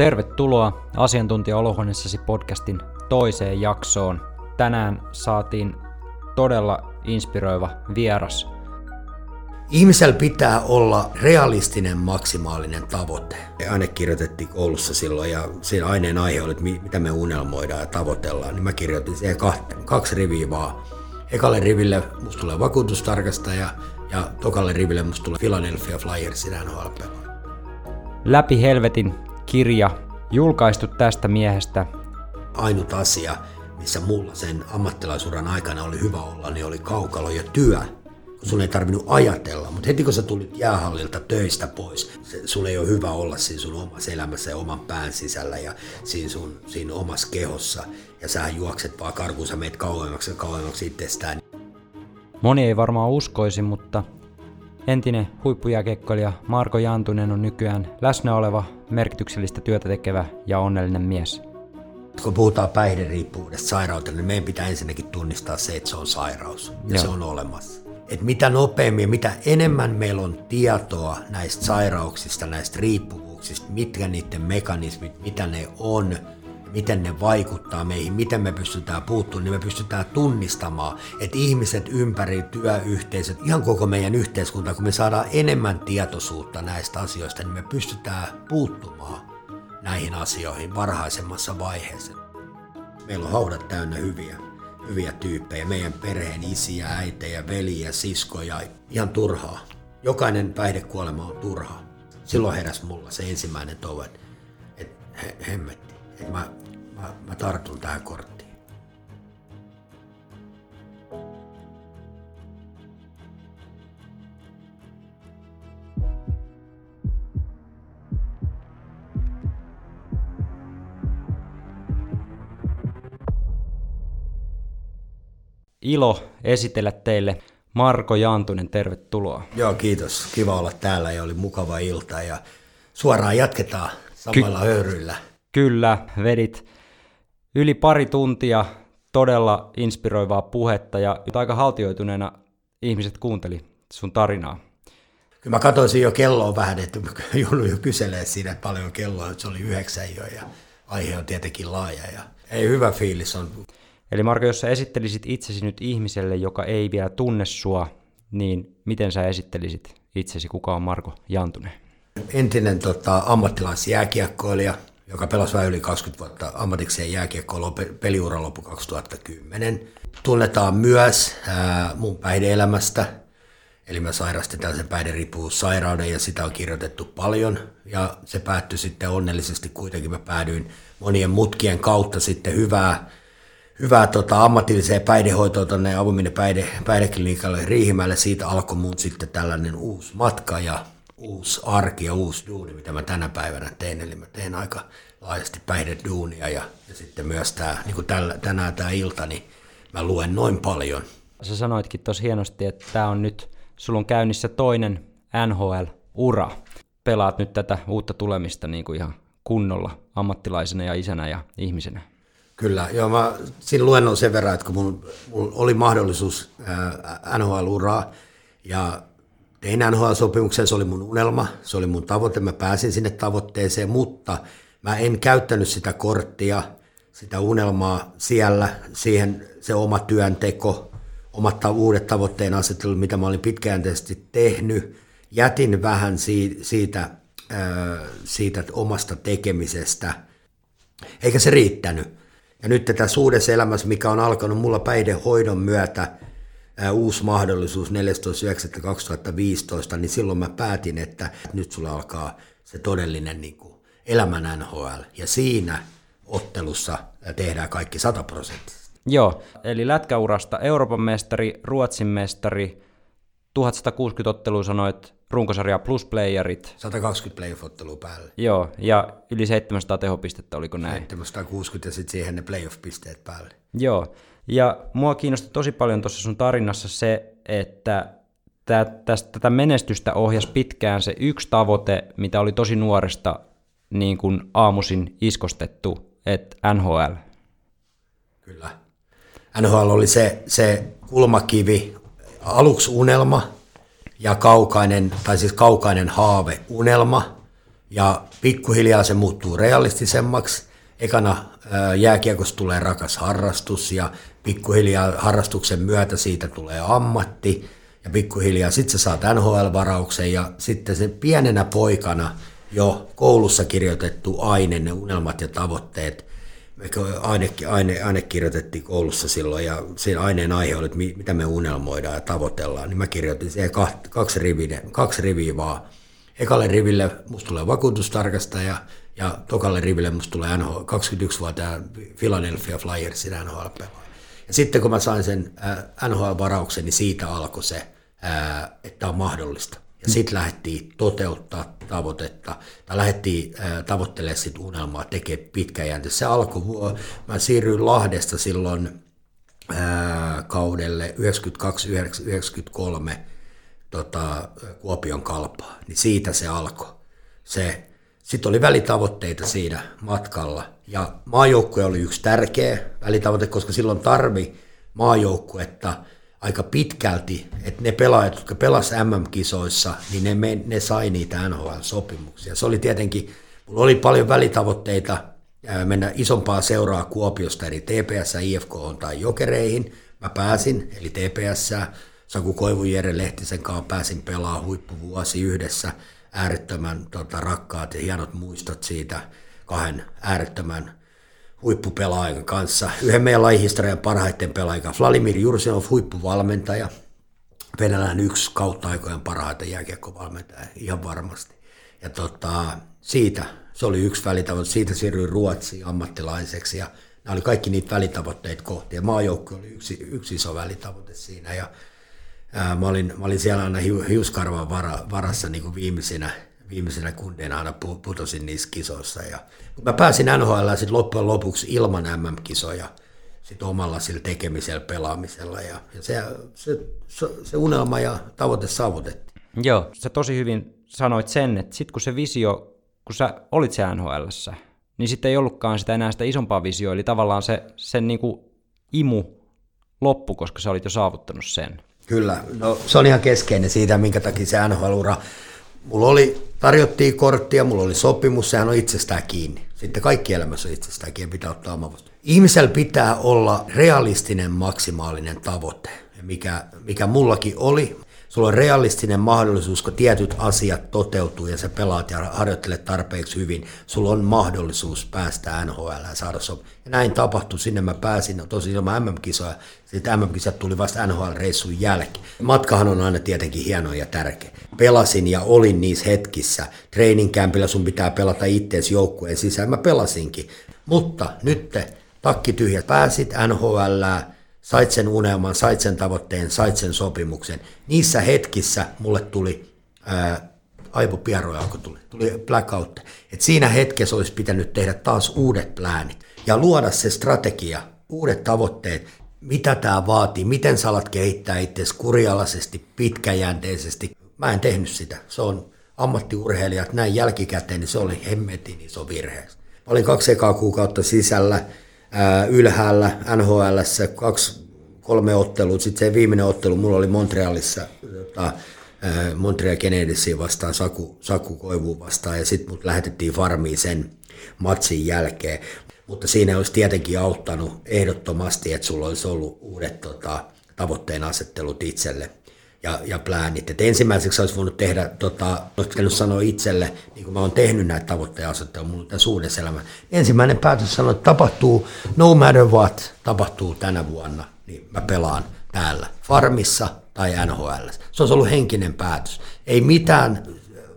Tervetuloa Asiantuntija-olohuoneessasi podcastin toiseen jaksoon. Tänään saatiin todella inspiroiva vieras. Ihmisellä pitää olla realistinen maksimaalinen tavoite. Aine kirjoitettiin koulussa silloin ja siinä aineen aihe oli, että mitä me unelmoidaan ja tavoitellaan. Niin mä kirjoitin siihen kaksi riviä vaan. Ekalle riville musta tulee vakuutustarkastaja ja tokalle riville musta tulee Philadelphia Flyersin nhl Läpi helvetin kirja julkaistu tästä miehestä. Ainut asia, missä mulla sen ammattilaisuran aikana oli hyvä olla, niin oli kaukalo ja työ. Sun ei tarvinnut ajatella, mutta heti kun sä tulit jäähallilta töistä pois, se, sun ei ole hyvä olla siinä sun omassa elämässä ja oman pään sisällä ja siinä sun siinä omassa kehossa. Ja sä juokset vaan karkuun, sä meet kauemmaksi ja kauemmaksi itsestään. Moni ei varmaan uskoisi, mutta entinen huippujääkiekkoilija Marko Jantunen on nykyään läsnä oleva, merkityksellistä työtä tekevä ja onnellinen mies. Kun puhutaan päihderiippuvuudesta sairautena, niin meidän pitää ensinnäkin tunnistaa se, että se on sairaus ja Joo. se on olemassa. Et mitä nopeammin ja mitä enemmän meillä on tietoa näistä sairauksista, näistä riippuvuuksista, mitkä niiden mekanismit, mitä ne on, miten ne vaikuttaa meihin, miten me pystytään puuttumaan, niin me pystytään tunnistamaan, että ihmiset ympäri työyhteisöt, ihan koko meidän yhteiskunta, kun me saadaan enemmän tietoisuutta näistä asioista, niin me pystytään puuttumaan näihin asioihin varhaisemmassa vaiheessa. Meillä on haudat täynnä hyviä, hyviä tyyppejä, meidän perheen isiä, äitejä, veliä, siskoja, ihan turhaa. Jokainen päihdekuolema on turhaa. Silloin heräs mulla se ensimmäinen toive, että, että he, hemmetti, mä, mä, mä tartun tähän korttiin. ilo esitellä teille Marko Jantunen, tervetuloa. Joo, kiitos. Kiva olla täällä ja oli mukava ilta ja suoraan jatketaan samalla Ky- höyryillä. Kyllä, vedit yli pari tuntia todella inspiroivaa puhetta ja aika haltioituneena ihmiset kuunteli sun tarinaa. Kyllä mä katsoisin jo kelloa vähän, että joudun jo kyselee siinä paljon kelloa, että se oli yhdeksän jo ja aihe on tietenkin laaja ja ei hyvä fiilis on Eli Marko, jos sä esittelisit itsesi nyt ihmiselle, joka ei vielä tunne sua, niin miten sä esittelisit itsesi? Kuka on Marko Jantunen? Entinen tota, ammattilaisjääkiekkoilija, joka pelasi vähän yli 20 vuotta ammatikseen jääkiekkoa peliura loppu 2010. Tunnetaan myös ää, mun päihdeelämästä, eli mä sairastin tällaisen päihderiippuvuussairauden ja sitä on kirjoitettu paljon. Ja se päättyi sitten onnellisesti kuitenkin, mä päädyin monien mutkien kautta sitten hyvää hyvää tota, ammatilliseen päihdehoitoon tuonne avominen päihde, päihdeklinikalle Riihimäelle. Siitä alkoi mun sitten tällainen uusi matka ja uusi arki ja uusi duuni, mitä mä tänä päivänä teen. Eli mä teen aika laajasti päihdeduunia ja, ja sitten myös tämä, niin kuin tällä, tänään tämä ilta, niin mä luen noin paljon. Sä sanoitkin tosi hienosti, että tämä on nyt, sulla on käynnissä toinen NHL-ura. Pelaat nyt tätä uutta tulemista niin kuin ihan kunnolla ammattilaisena ja isänä ja ihmisenä. Kyllä, joo, mä siinä luennon sen verran, että kun mun, mun oli mahdollisuus NHL-uraa ja tein NHL-sopimuksen, se oli mun unelma, se oli mun tavoite, mä pääsin sinne tavoitteeseen, mutta mä en käyttänyt sitä korttia, sitä unelmaa siellä, siihen se oma työnteko, omat uudet tavoitteen asettelut, mitä mä olin pitkäjänteisesti tehnyt, jätin vähän siitä, siitä, siitä omasta tekemisestä, eikä se riittänyt. Ja nyt tässä uudessa elämässä, mikä on alkanut mulla päihdehoidon myötä, uusi mahdollisuus 14.9.2015, niin silloin mä päätin, että nyt sulla alkaa se todellinen niin kuin, elämän NHL. Ja siinä ottelussa tehdään kaikki 100 prosenttia. Joo, eli lätkäurasta Euroopan mestari, Ruotsin mestari, 1160 ottelua sanoit, runkosarja plus playerit. 120 playoff-ottelua päälle. Joo, ja yli 700 tehopistettä, oliko näin? 760 ja sitten siihen ne playoff-pisteet päälle. Joo, ja mua kiinnosti tosi paljon tuossa sun tarinassa se, että tästä, tätä menestystä ohjas pitkään se yksi tavoite, mitä oli tosi nuoresta niin kuin aamusin iskostettu, että NHL. Kyllä. NHL oli se, se kulmakivi, aluksi unelma, ja kaukainen, tai siis kaukainen haave, unelma, Ja pikkuhiljaa se muuttuu realistisemmaksi. Ekana jääkiekosta tulee rakas harrastus ja pikkuhiljaa harrastuksen myötä siitä tulee ammatti ja pikkuhiljaa sitten sä saat NHL-varauksen ja sitten se pienenä poikana jo koulussa kirjoitettu aine, ne unelmat ja tavoitteet, aine, aine, aine kirjoitettiin koulussa silloin ja siinä aineen aihe oli, että mitä me unelmoidaan ja tavoitellaan, niin mä kirjoitin siihen kaksi riviä, kaksi riviä vaan. Ekalle riville musta tulee vakuutustarkastaja ja tokalle riville musta tulee NHL, 21-vuotiaan Philadelphia Flyersin NHL-pelaaja. Ja sitten kun mä sain sen NHL-varauksen, niin siitä alkoi se, että on mahdollista. Ja sitten lähdettiin toteuttaa tavoitetta, tai lähdettiin tavoittelemaan sit unelmaa, tekee pitkäjänteistä. Se alkoi, mä siirryin Lahdesta silloin kaudelle 92-93 tota, Kuopion kalpaa, niin siitä se alkoi. Se, sitten oli välitavoitteita siinä matkalla, ja maajoukkue oli yksi tärkeä välitavoite, koska silloin tarvi maajoukkuetta – aika pitkälti, että ne pelaajat, jotka pelasivat MM-kisoissa, niin ne, ne sai niitä NHL-sopimuksia. Se oli tietenkin, mulla oli paljon välitavoitteita mennä isompaa seuraa Kuopiosta, eli TPS, IFK tai Jokereihin. Mä pääsin, eli TPS, Saku Koivu Jere Lehtisen kanssa pääsin pelaamaan huippuvuosi yhdessä. Äärettömän tota, rakkaat ja hienot muistot siitä kahden äärettömän huippupelaajan kanssa. Yhden meidän lajihistorian parhaiten pelaajan Vladimir Jursinov, huippuvalmentaja. Venäläinen yksi kautta aikojen parhaita jääkiekkovalmentaja, ihan varmasti. Ja tota, siitä, se oli yksi välitavoite, siitä siirryin Ruotsiin ammattilaiseksi ja nämä oli kaikki niitä välitavoitteita kohti. Ja maajoukko oli yksi, yksi iso välitavoite siinä ja ää, mä, olin, mä olin siellä aina hiuskarvan vara, varassa niin kuin viimeisinä viimeisenä kundeina aina putosin niissä kisoissa. Ja, mä pääsin NHL sitten loppujen lopuksi ilman MM-kisoja sit omalla sillä tekemisellä, pelaamisella ja, ja se, se, se, unelma ja tavoite saavutettiin. Joo, sä tosi hyvin sanoit sen, että sitten kun se visio, kun sä olit se nhl niin sitten ei ollutkaan sitä enää sitä isompaa visioa, eli tavallaan se, sen niinku imu loppu, koska sä olit jo saavuttanut sen. Kyllä, no se on ihan keskeinen siitä, minkä takia se NHL-ura Mulla oli, tarjottiin korttia, mulla oli sopimus, sehän on itsestään kiinni. Sitten kaikki elämässä on itsestään kiinni, pitää ottaa oma vastaan. Ihmisellä pitää olla realistinen maksimaalinen tavoite, mikä, mikä mullakin oli sulla on realistinen mahdollisuus, kun tietyt asiat toteutuu ja sä pelaat ja harjoittelet tarpeeksi hyvin, sulla on mahdollisuus päästä NHL ja saada sop. Ja näin tapahtui, sinne mä pääsin, tosi ilman MM-kisoja, sitten MM-kisat tuli vasta NHL-reissun jälkeen. Matkahan on aina tietenkin hieno ja tärkeä. Pelasin ja olin niissä hetkissä. Training campilla sun pitää pelata ittees joukkueen sisään, mä pelasinkin. Mutta nyt takki tyhjä, pääsit NHL, sait sen unelman, sait sen tavoitteen, sait sen sopimuksen. Niissä hetkissä mulle tuli aivopieroja, kun tuli, tuli blackout. Et siinä hetkessä olisi pitänyt tehdä taas uudet pläänit ja luoda se strategia, uudet tavoitteet, mitä tämä vaatii, miten sä alat kehittää itseäsi kurialaisesti, pitkäjänteisesti. Mä en tehnyt sitä. Se on ammattiurheilijat näin jälkikäteen, niin se oli hemmetin iso virhe. Mä olin kaksi ekaa kuukautta sisällä, ylhäällä NHL, kaksi, kolme ottelua. Sitten se viimeinen ottelu mulla oli Montrealissa, tota, Montreal Kennedysiin vastaan, Saku, Saku Koivu vastaan, ja sitten mut lähetettiin farmiin sen matsin jälkeen. Mutta siinä olisi tietenkin auttanut ehdottomasti, että sulla olisi ollut uudet tota, tavoitteen asettelut itselle ja, ja pläänit. Et ensimmäiseksi olisi voinut tehdä, tota, olisi sanoa itselle, niin kuin mä oon tehnyt näitä tavoitteen asetteluja mun tässä uudessa elämä. Ensimmäinen päätös sanoi, että tapahtuu no matter what, tapahtuu tänä vuonna, niin mä pelaan täällä farmissa tai NHL. Se olisi ollut henkinen päätös. Ei mitään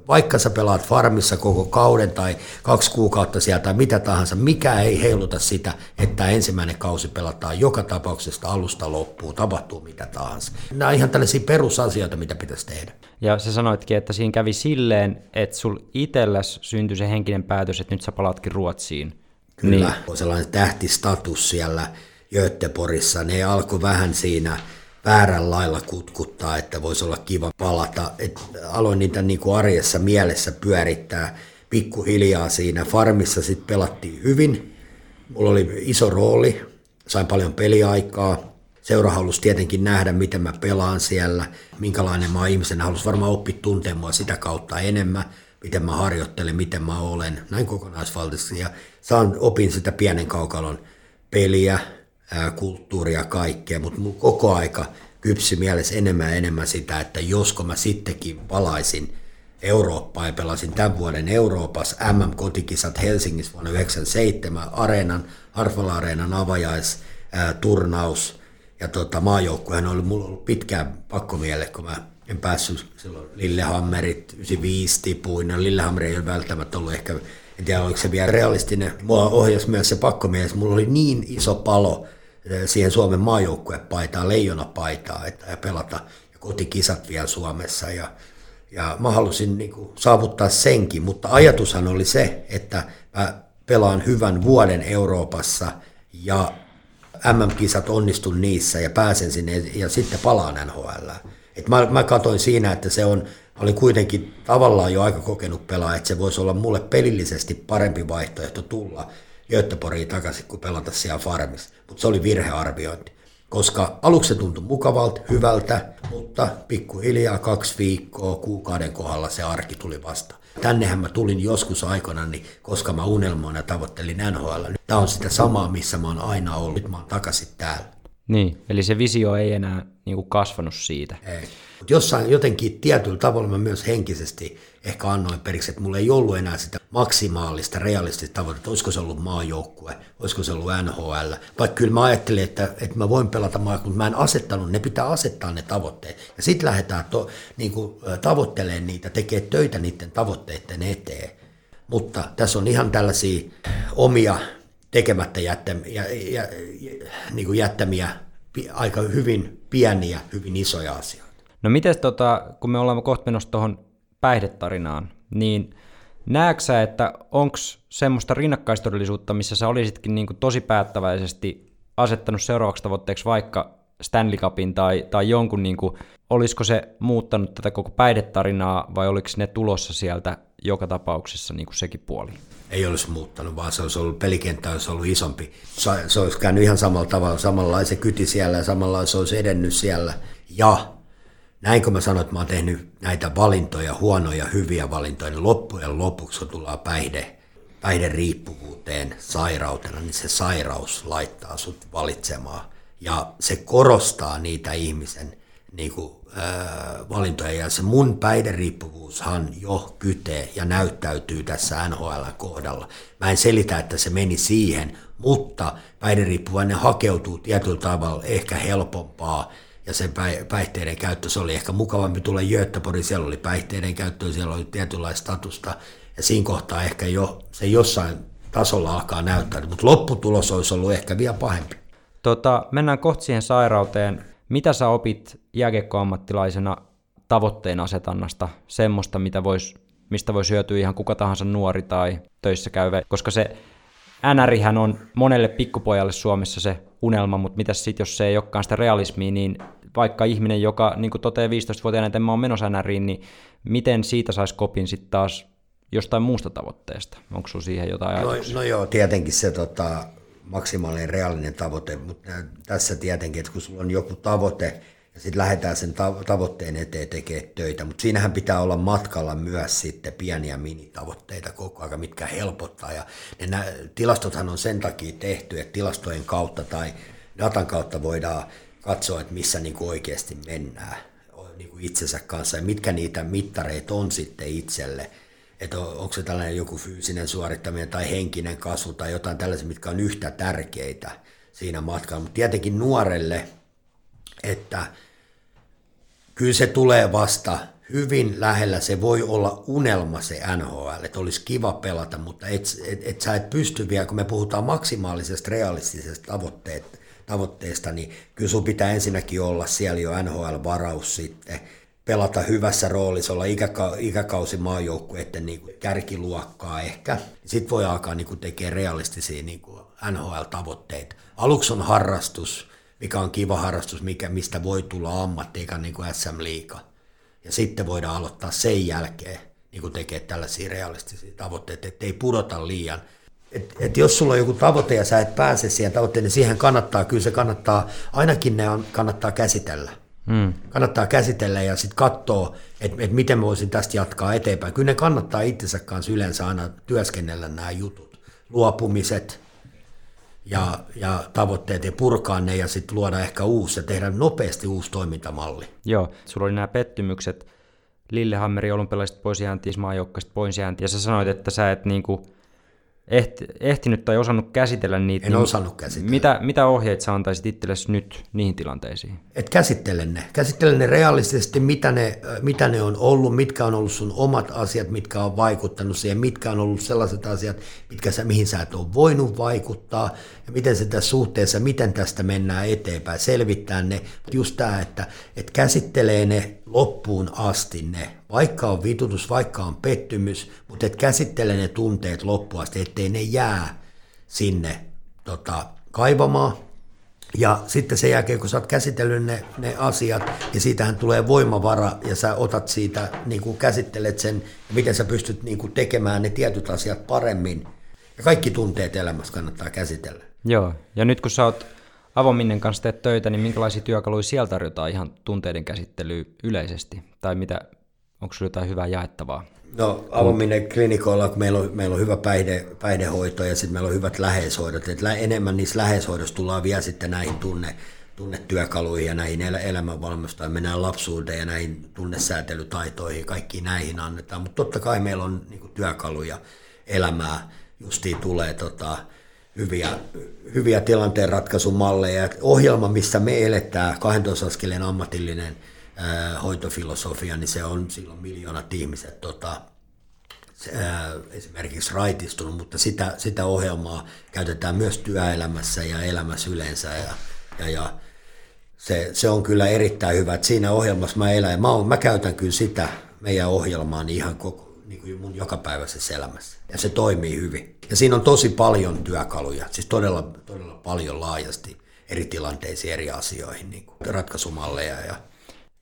vaikka sä pelaat farmissa koko kauden tai kaksi kuukautta sieltä tai mitä tahansa, mikä ei heiluta sitä, että ensimmäinen kausi pelataan joka tapauksesta alusta loppuun, tapahtuu mitä tahansa. Nämä on ihan tällaisia perusasioita, mitä pitäisi tehdä. Ja sä sanoitkin, että siinä kävi silleen, että sul itselläs syntyi se henkinen päätös, että nyt sä palaatkin Ruotsiin. Kyllä, niin. on sellainen tähtistatus siellä Göteborissa. Ne alkoi vähän siinä väärän lailla kutkuttaa, että voisi olla kiva palata. Et aloin niitä niin kuin arjessa mielessä pyörittää pikkuhiljaa siinä. Farmissa sitten pelattiin hyvin. Mulla oli iso rooli, sain paljon peliaikaa. Seura halusi tietenkin nähdä, miten mä pelaan siellä, minkälainen mä oon ihmisenä. Halusi varmaan oppia tuntemaan sitä kautta enemmän. miten mä harjoittelen, miten mä olen, näin kokonaisvaltaisesti. Ja saan, opin sitä pienen kaukalon peliä, kulttuuria, kaikkea, mutta mun koko aika kypsi mielessä enemmän ja enemmän sitä, että josko mä sittenkin palaisin Eurooppaan ja pelasin tämän vuoden Euroopassa MM-kotikisat Helsingissä vuonna 1997, Areenan, Hartwall Areenan avajaisturnaus ja tota, maajoukkuehan oli mulla ollut pitkään pakkomielle, kun mä en päässyt silloin Lillehammerit, 95 tipuin, no Lillehammer ei ole välttämättä ollut ehkä, en tiedä oliko se vielä realistinen, mua ohjasi myös se pakkomies, mulla oli niin iso palo siihen Suomen maajoukkuepaitaan, leijonapaitaa, että ja pelata ja kotikisat vielä Suomessa ja, ja mä halusin niin kuin, saavuttaa senkin, mutta ajatushan oli se, että mä pelaan hyvän vuoden Euroopassa ja MM-kisat onnistun niissä ja pääsen sinne ja sitten palaan NHL. Et mä, mä katsoin siinä, että se on, oli kuitenkin tavallaan jo aika kokenut pelaaja, että se voisi olla mulle pelillisesti parempi vaihtoehto tulla Göteborgiin takaisin kuin pelata siellä farmissa. Mutta se oli virhearviointi. Koska aluksi se tuntui mukavalta, hyvältä, mutta pikkuhiljaa kaksi viikkoa, kuukauden kohdalla se arki tuli vasta. Tännehän mä tulin joskus aikana, niin koska mä unelmoin ja tavoittelin NHL. Tämä on sitä samaa, missä mä oon aina ollut. Nyt mä oon takaisin täällä. Niin, eli se visio ei enää niin kuin kasvanut siitä. Ei. Jossain jotenkin tietyllä tavalla mä myös henkisesti ehkä annoin periksi, että mulla ei ollut enää sitä maksimaalista, realistista tavoitetta, olisiko se ollut maajoukkue, olisiko se ollut NHL. Vaikka kyllä mä ajattelin, että, että mä voin pelata maa, mutta mä en asettanut, ne pitää asettaa ne tavoitteet. Ja sitten lähdetään to, niin kuin, tavoittelemaan niitä, tekee töitä niiden tavoitteiden eteen. Mutta tässä on ihan tällaisia omia tekemättä jättämiä, ja, ja, ja, niin kuin jättämiä aika hyvin pieniä, hyvin isoja asioita. No miten tota, kun me ollaan kohta menossa tuohon päihdetarinaan, niin näetkö että onko semmoista rinnakkaistodellisuutta, missä sä olisitkin niin kuin tosi päättäväisesti asettanut seuraavaksi tavoitteeksi vaikka Stanley Cupin tai, tai jonkun, niin kuin, olisiko se muuttanut tätä koko päihdetarinaa vai oliko ne tulossa sieltä joka tapauksessa niin kuin sekin puoli? Ei olisi muuttanut, vaan se olisi ollut, pelikenttä olisi ollut isompi. Se olisi käynyt ihan samalla tavalla, samanlaisen kyti siellä ja samalla se olisi edennyt siellä. Ja näin kun mä sanoin, että mä oon tehnyt näitä valintoja, huonoja, hyviä valintoja, niin loppujen lopuksi kun tullaan päihde, päihderiippuvuuteen sairautena, niin se sairaus laittaa sut valitsemaan. Ja se korostaa niitä ihmisen niin kuin, Ja se mun päihderiippuvuushan jo kytee ja näyttäytyy tässä NHL kohdalla. Mä en selitä, että se meni siihen, mutta päihderiippuvainen hakeutuu tietyllä tavalla ehkä helpompaa ja sen päihteiden käyttö, se oli ehkä mukavampi tulla Göteborgin, siellä oli päihteiden käyttö, siellä oli tietynlaista statusta, ja siinä kohtaa ehkä jo, se jossain tasolla alkaa näyttää, mutta lopputulos olisi ollut ehkä vielä pahempi. Tota, mennään kohta siihen sairauteen. Mitä sä opit jääkiekkoammattilaisena tavoitteen asetannasta, semmoista, mitä vois, mistä voisi hyötyä ihan kuka tahansa nuori tai töissä käyvä, koska se NRihän on monelle pikkupojalle Suomessa se unelma, mutta mitä sitten, jos se ei olekaan sitä realismia, niin vaikka ihminen, joka niin toteaa 15-vuotiaana, että mä oon menossa NRiin, niin miten siitä saisi kopin sitten taas jostain muusta tavoitteesta? Onko sinulla siihen jotain no, ajatuksia? No, no joo, tietenkin se tota, maksimaalinen reaalinen tavoite, mutta tässä tietenkin, että kun sulla on joku tavoite, ja sitten lähdetään sen tavoitteen eteen tekemään töitä, mutta siinähän pitää olla matkalla myös sitten pieniä minitavoitteita koko ajan, mitkä helpottaa. Ja ne nä- tilastothan on sen takia tehty, että tilastojen kautta tai datan kautta voidaan katsoa, että missä niin oikeasti mennään niin kuin itsensä kanssa ja mitkä niitä mittareita on sitten itselle. Että on, onko se tällainen joku fyysinen suorittaminen tai henkinen kasvu tai jotain tällaisia, mitkä on yhtä tärkeitä siinä matkalla. Mutta tietenkin nuorelle, että kyllä se tulee vasta hyvin lähellä, se voi olla unelma se NHL, että olisi kiva pelata, mutta et, et, et sä et pysty vielä, kun me puhutaan maksimaalisesta realistisesta tavoitteesta, tavoitteesta, niin kyllä sun pitää ensinnäkin olla siellä jo NHL-varaus sitten, pelata hyvässä roolissa, olla ikäka- ikäkausi maajoukkueiden niin kärkiluokkaa ehkä. Sitten voi alkaa niin tekee realistisia niin NHL-tavoitteita. Aluksi on harrastus, mikä on kiva harrastus, mikä, mistä voi tulla ammatti, eikä niin kuin SM Liiga. Ja sitten voidaan aloittaa sen jälkeen niin kuin tekee tällaisia realistisia tavoitteita, ettei pudota liian. Et, et jos sulla on joku tavoite ja sä et pääse siihen tavoitteeseen, niin siihen kannattaa, kyllä se kannattaa, ainakin ne on, kannattaa käsitellä. Mm. Kannattaa käsitellä ja sitten katsoa, että et miten mä voisin tästä jatkaa eteenpäin. Kyllä ne kannattaa itsensä kanssa yleensä aina työskennellä nämä jutut. Luopumiset ja, ja tavoitteet ja purkaa ne ja sitten luoda ehkä uusi ja tehdä nopeasti uusi toimintamalli. Joo, sulla oli nämä pettymykset. Lillehammeri olympialaiset poisjääntiin, maajoukkaista poisjääntiin, ja sä sanoit, että sä et niinku ehti, ehtinyt tai osannut käsitellä niitä. En niin osannut käsitellä. Mitä, mitä ohjeita sä antaisit itsellesi nyt niihin tilanteisiin? Et käsittele ne. Käsittele ne realistisesti, mitä ne, mitä ne on ollut, mitkä on ollut sun omat asiat, mitkä on vaikuttanut siihen, mitkä on ollut sellaiset asiat, mitkä sä, mihin sä et ole voinut vaikuttaa, ja miten se tässä suhteessa, miten tästä mennään eteenpäin, selvittää ne. Just tämä, että, että käsittelee ne loppuun asti ne, vaikka on vitutus, vaikka on pettymys, mutta et käsittele ne tunteet loppuun asti, ettei ne jää sinne tota, kaivamaan. Ja sitten sen jälkeen, kun sä oot käsitellyt ne, ne asiat, niin siitähän tulee voimavara, ja sä otat siitä, niin kuin käsittelet sen, miten sä pystyt niin kuin tekemään ne tietyt asiat paremmin. Ja kaikki tunteet elämässä kannattaa käsitellä. Joo, ja nyt kun sä oot Avominnen kanssa teet töitä, niin minkälaisia työkaluja sieltä tarjotaan ihan tunteiden käsittelyyn yleisesti? Tai mitä, onko sinulla jotain hyvää jaettavaa? No Avominnen klinikoilla, kun meillä on, meillä on hyvä päihde, päihdehoito ja sitten meillä on hyvät läheishoidot, että enemmän niissä läheishoidossa tullaan vielä sitten näihin tunne, tunnetyökaluihin ja näihin el- elämänvalmistoihin, mennään lapsuuteen ja näihin tunnesäätelytaitoihin, kaikkiin näihin annetaan, mutta totta kai meillä on niin työkaluja elämää, justiin tulee tota, hyviä, hyviä tilanteenratkaisumalleja. Ohjelma, missä me eletään, 12 askeleen ammatillinen hoitofilosofia, niin se on silloin miljoonat ihmiset tota, esimerkiksi raitistunut, mutta sitä, sitä ohjelmaa käytetään myös työelämässä ja elämässä yleensä. Ja, ja, ja se, se, on kyllä erittäin hyvä, että siinä ohjelmassa mä elän. Mä, on, mä käytän kyllä sitä meidän ohjelmaani ihan koko, niin kuin mun jokapäiväisessä elämässä. Ja se toimii hyvin. Ja siinä on tosi paljon työkaluja, siis todella, todella paljon laajasti eri tilanteisiin, eri asioihin, niin kuin ratkaisumalleja ja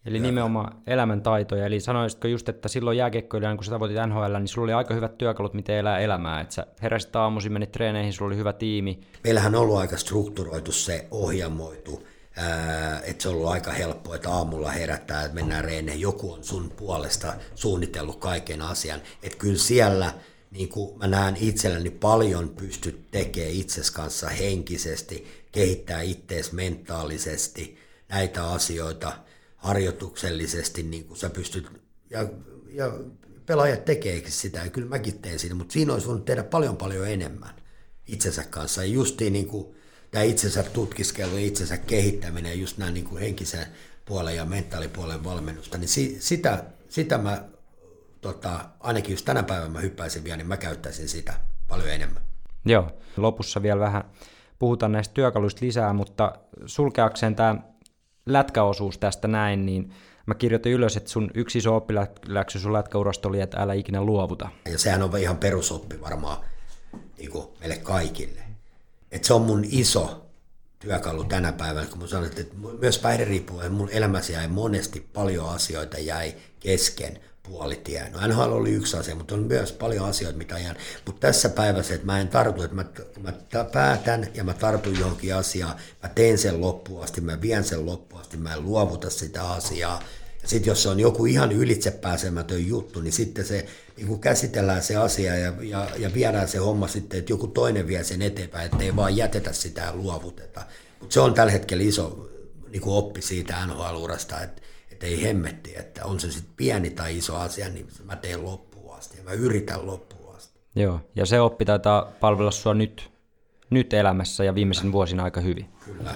Eli ja... nimenomaan elämäntaitoja. Eli sanoisitko just, että silloin jääkiekkoilijana, kun sä tavoitit NHL, niin sulla oli aika hyvät työkalut, miten elää elämää. Että sä heräsit aamuisin, menit treeneihin, sulla oli hyvä tiimi. Meillähän on ollut aika strukturoitu se, ohjelmoitu että se on ollut aika helppoa, että aamulla herättää, että mennään reeneen. Joku on sun puolesta suunnitellut kaiken asian. Että kyllä siellä niin kuin mä näen itselläni paljon pystyt tekemään itses kanssa henkisesti, kehittää ittees mentaalisesti näitä asioita harjoituksellisesti, niin kuin sä pystyt, ja, ja pelaajat tekeekin sitä, ja kyllä mäkin teen sitä, mutta siinä olisi voinut tehdä paljon paljon enemmän itsensä kanssa. Ja justiin niin kuin, tämä itsensä tutkiskelu ja itsensä kehittäminen, just nämä niin kuin henkisen puolen ja mentaalipuolen valmennusta, niin si, sitä, sitä mä tota, ainakin jos tänä päivänä mä hyppäisin vielä, niin mä käyttäisin sitä paljon enemmän. Joo, lopussa vielä vähän puhutaan näistä työkaluista lisää, mutta sulkeakseen tämä lätkäosuus tästä näin, niin mä kirjoitin ylös, että sun yksi iso oppiläksy sun lätkäurasta oli, että älä ikinä luovuta. Ja sehän on ihan perusoppi varmaan niin kuin meille kaikille että se on mun iso työkalu tänä päivänä, kun mä sanon, että myös päihderiippuvainen mun elämässä jäi monesti paljon asioita jäi kesken puolitien. No NHL oli yksi asia, mutta on myös paljon asioita, mitä jään. Mutta tässä päivässä, että mä en tartu, että mä, mä päätän ja mä tartun johonkin asiaan, mä teen sen loppuun asti, mä vien sen loppuun asti, mä en luovuta sitä asiaa, ja sitten jos se on joku ihan ylitsepääsemätön juttu, niin sitten se niin kuin käsitellään se asia ja, ja, ja viedään se homma sitten, että joku toinen vie sen eteenpäin, ettei vaan jätetä sitä ja luovuteta. Mutta se on tällä hetkellä iso niin oppi siitä NHL-urasta, että, että ei hemmetti, että on se sitten pieni tai iso asia, niin mä teen loppuun asti ja mä yritän loppuun asti. Joo, ja se oppi taitaa palvella sua nyt, nyt elämässä ja viimeisen vuosina aika hyvin. Kyllä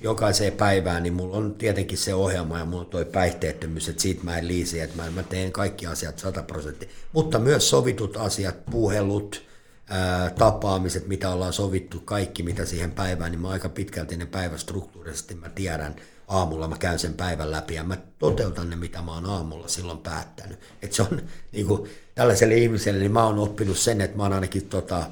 jokaiseen päivään, niin mulla on tietenkin se ohjelma ja mulla on toi päihteettömyys, että siitä mä en liisi, että mä, mä teen kaikki asiat 100 prosenttia. Mutta myös sovitut asiat, puhelut, ää, tapaamiset, mitä ollaan sovittu, kaikki mitä siihen päivään, niin mä aika pitkälti ne päivästruktuurisesti mä tiedän, aamulla mä käyn sen päivän läpi ja mä toteutan ne, mitä mä oon aamulla silloin päättänyt. Että se on niin kuin, tällaiselle ihmiselle, niin mä oon oppinut sen, että mä oon ainakin tota,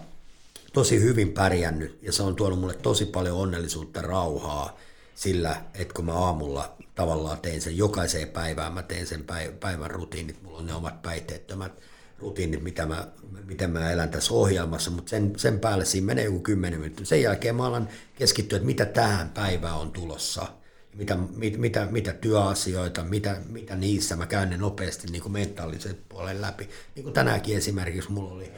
tosi hyvin pärjännyt ja se on tuonut mulle tosi paljon onnellisuutta, rauhaa sillä, että kun mä aamulla tavallaan teen sen jokaiseen päivään, mä teen sen päivän rutiinit, mulla on ne omat päiteettömät rutiinit, mitä mä, miten mä elän tässä ohjelmassa, mutta sen, sen päälle siinä menee joku kymmenen minuuttia. Sen jälkeen mä alan keskittyä, että mitä tähän päivään on tulossa, mitä, mit, mitä, mitä työasioita, mitä, mitä niissä, mä käyn ne nopeasti niin kuin mentaalisen puolen läpi. Niin kuin tänäänkin esimerkiksi mulla oli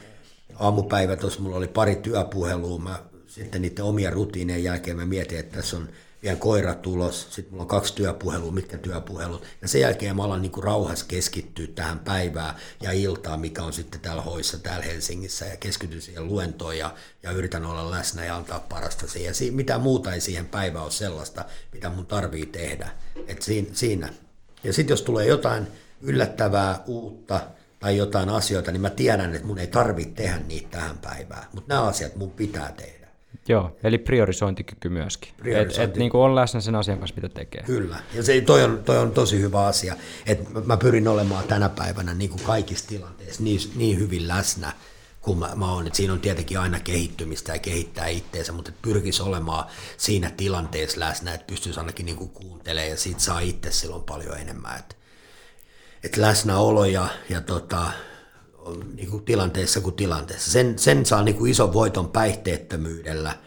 aamupäivä tuossa, mulla oli pari työpuhelua, mä sitten niiden omia rutiineja jälkeen mä mietin, että tässä on vielä koira tulos, sitten mulla on kaksi työpuhelua, mitkä työpuhelut, ja sen jälkeen mä alan niin kuin rauhassa keskittyä tähän päivään ja iltaan, mikä on sitten täällä hoissa täällä Helsingissä, ja keskityn siihen luentoon ja, ja yritän olla läsnä ja antaa parasta siihen. Si- mitä muuta ei siihen päivään ole sellaista, mitä mun tarvii tehdä. Et siinä, siinä. Ja sitten jos tulee jotain yllättävää, uutta, tai jotain asioita, niin mä tiedän, että mun ei tarvitse tehdä niitä tähän päivään, mutta nämä asiat mun pitää tehdä. Joo, eli priorisointikyky myöskin. Priorisointi. Et, et niin kuin on läsnä sen asian kanssa, mitä tekee. Kyllä, ja se, toi, on, toi on tosi hyvä asia, että mä pyrin olemaan tänä päivänä niin kuin kaikissa tilanteissa niin, niin hyvin läsnä, kun mä, mä oon. Et siinä on tietenkin aina kehittymistä ja kehittää itteensä, mutta pyrkisi olemaan siinä tilanteessa läsnä, että pystyisi ainakin niin kuin kuuntelemaan ja siitä saa itse silloin paljon enemmän. Että et läsnäolo ja, ja tota, niin kuin tilanteessa kuin tilanteessa. Sen, sen saa niin kuin ison voiton päihteettömyydellä,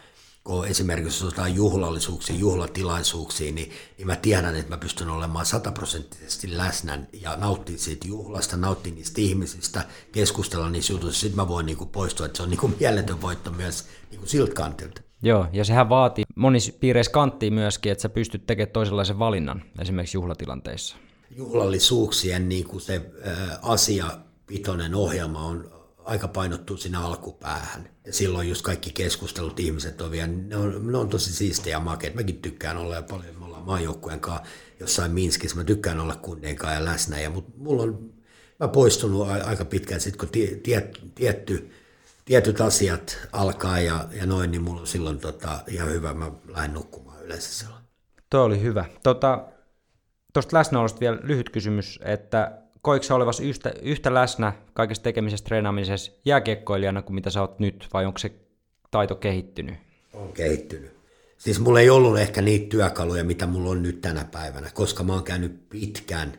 kun esimerkiksi jos otetaan juhlallisuuksia, juhlatilaisuuksia, niin, niin mä tiedän, että mä pystyn olemaan sataprosenttisesti läsnä ja nauttia siitä juhlasta, nauttia niistä ihmisistä, keskustella niistä jutuista. Sitten mä voin niin kuin poistua, että se on niin kuin mieletön voitto myös niin kuin siltä kantilta. Joo, ja sehän vaatii monissa piireissä kanttia myöskin, että sä pystyt tekemään toisenlaisen valinnan esimerkiksi juhlatilanteissa. Juhlallisuuksien niin kuin se ä, asiapitoinen ohjelma on aika painottu sinne alkupäähän. Ja silloin just kaikki keskustelut ihmiset on vielä, ne on, ne on tosi siistejä ja makeet. Mäkin tykkään olla ja paljon, me ollaan maajoukkueen kanssa jossain Minskissä, mä tykkään olla kundien kanssa ja läsnä. Ja, mutta mulla on, mä poistunut aika pitkään sitten, kun tie, tie, tietty, tietyt asiat alkaa ja, ja noin, niin mulla on silloin tota, ihan hyvä, mä lähden nukkumaan yleensä silloin. Tuo oli hyvä. Tuosta tota, läsnäolosta vielä lyhyt kysymys, että koiko olevasi yhtä, yhtä läsnä kaikessa tekemisessä, treenaamisessa jääkiekkoilijana kuin mitä sä oot nyt, vai onko se taito kehittynyt? on kehittynyt. Siis mulla ei ollut ehkä niitä työkaluja, mitä mulla on nyt tänä päivänä, koska mä oon käynyt pitkän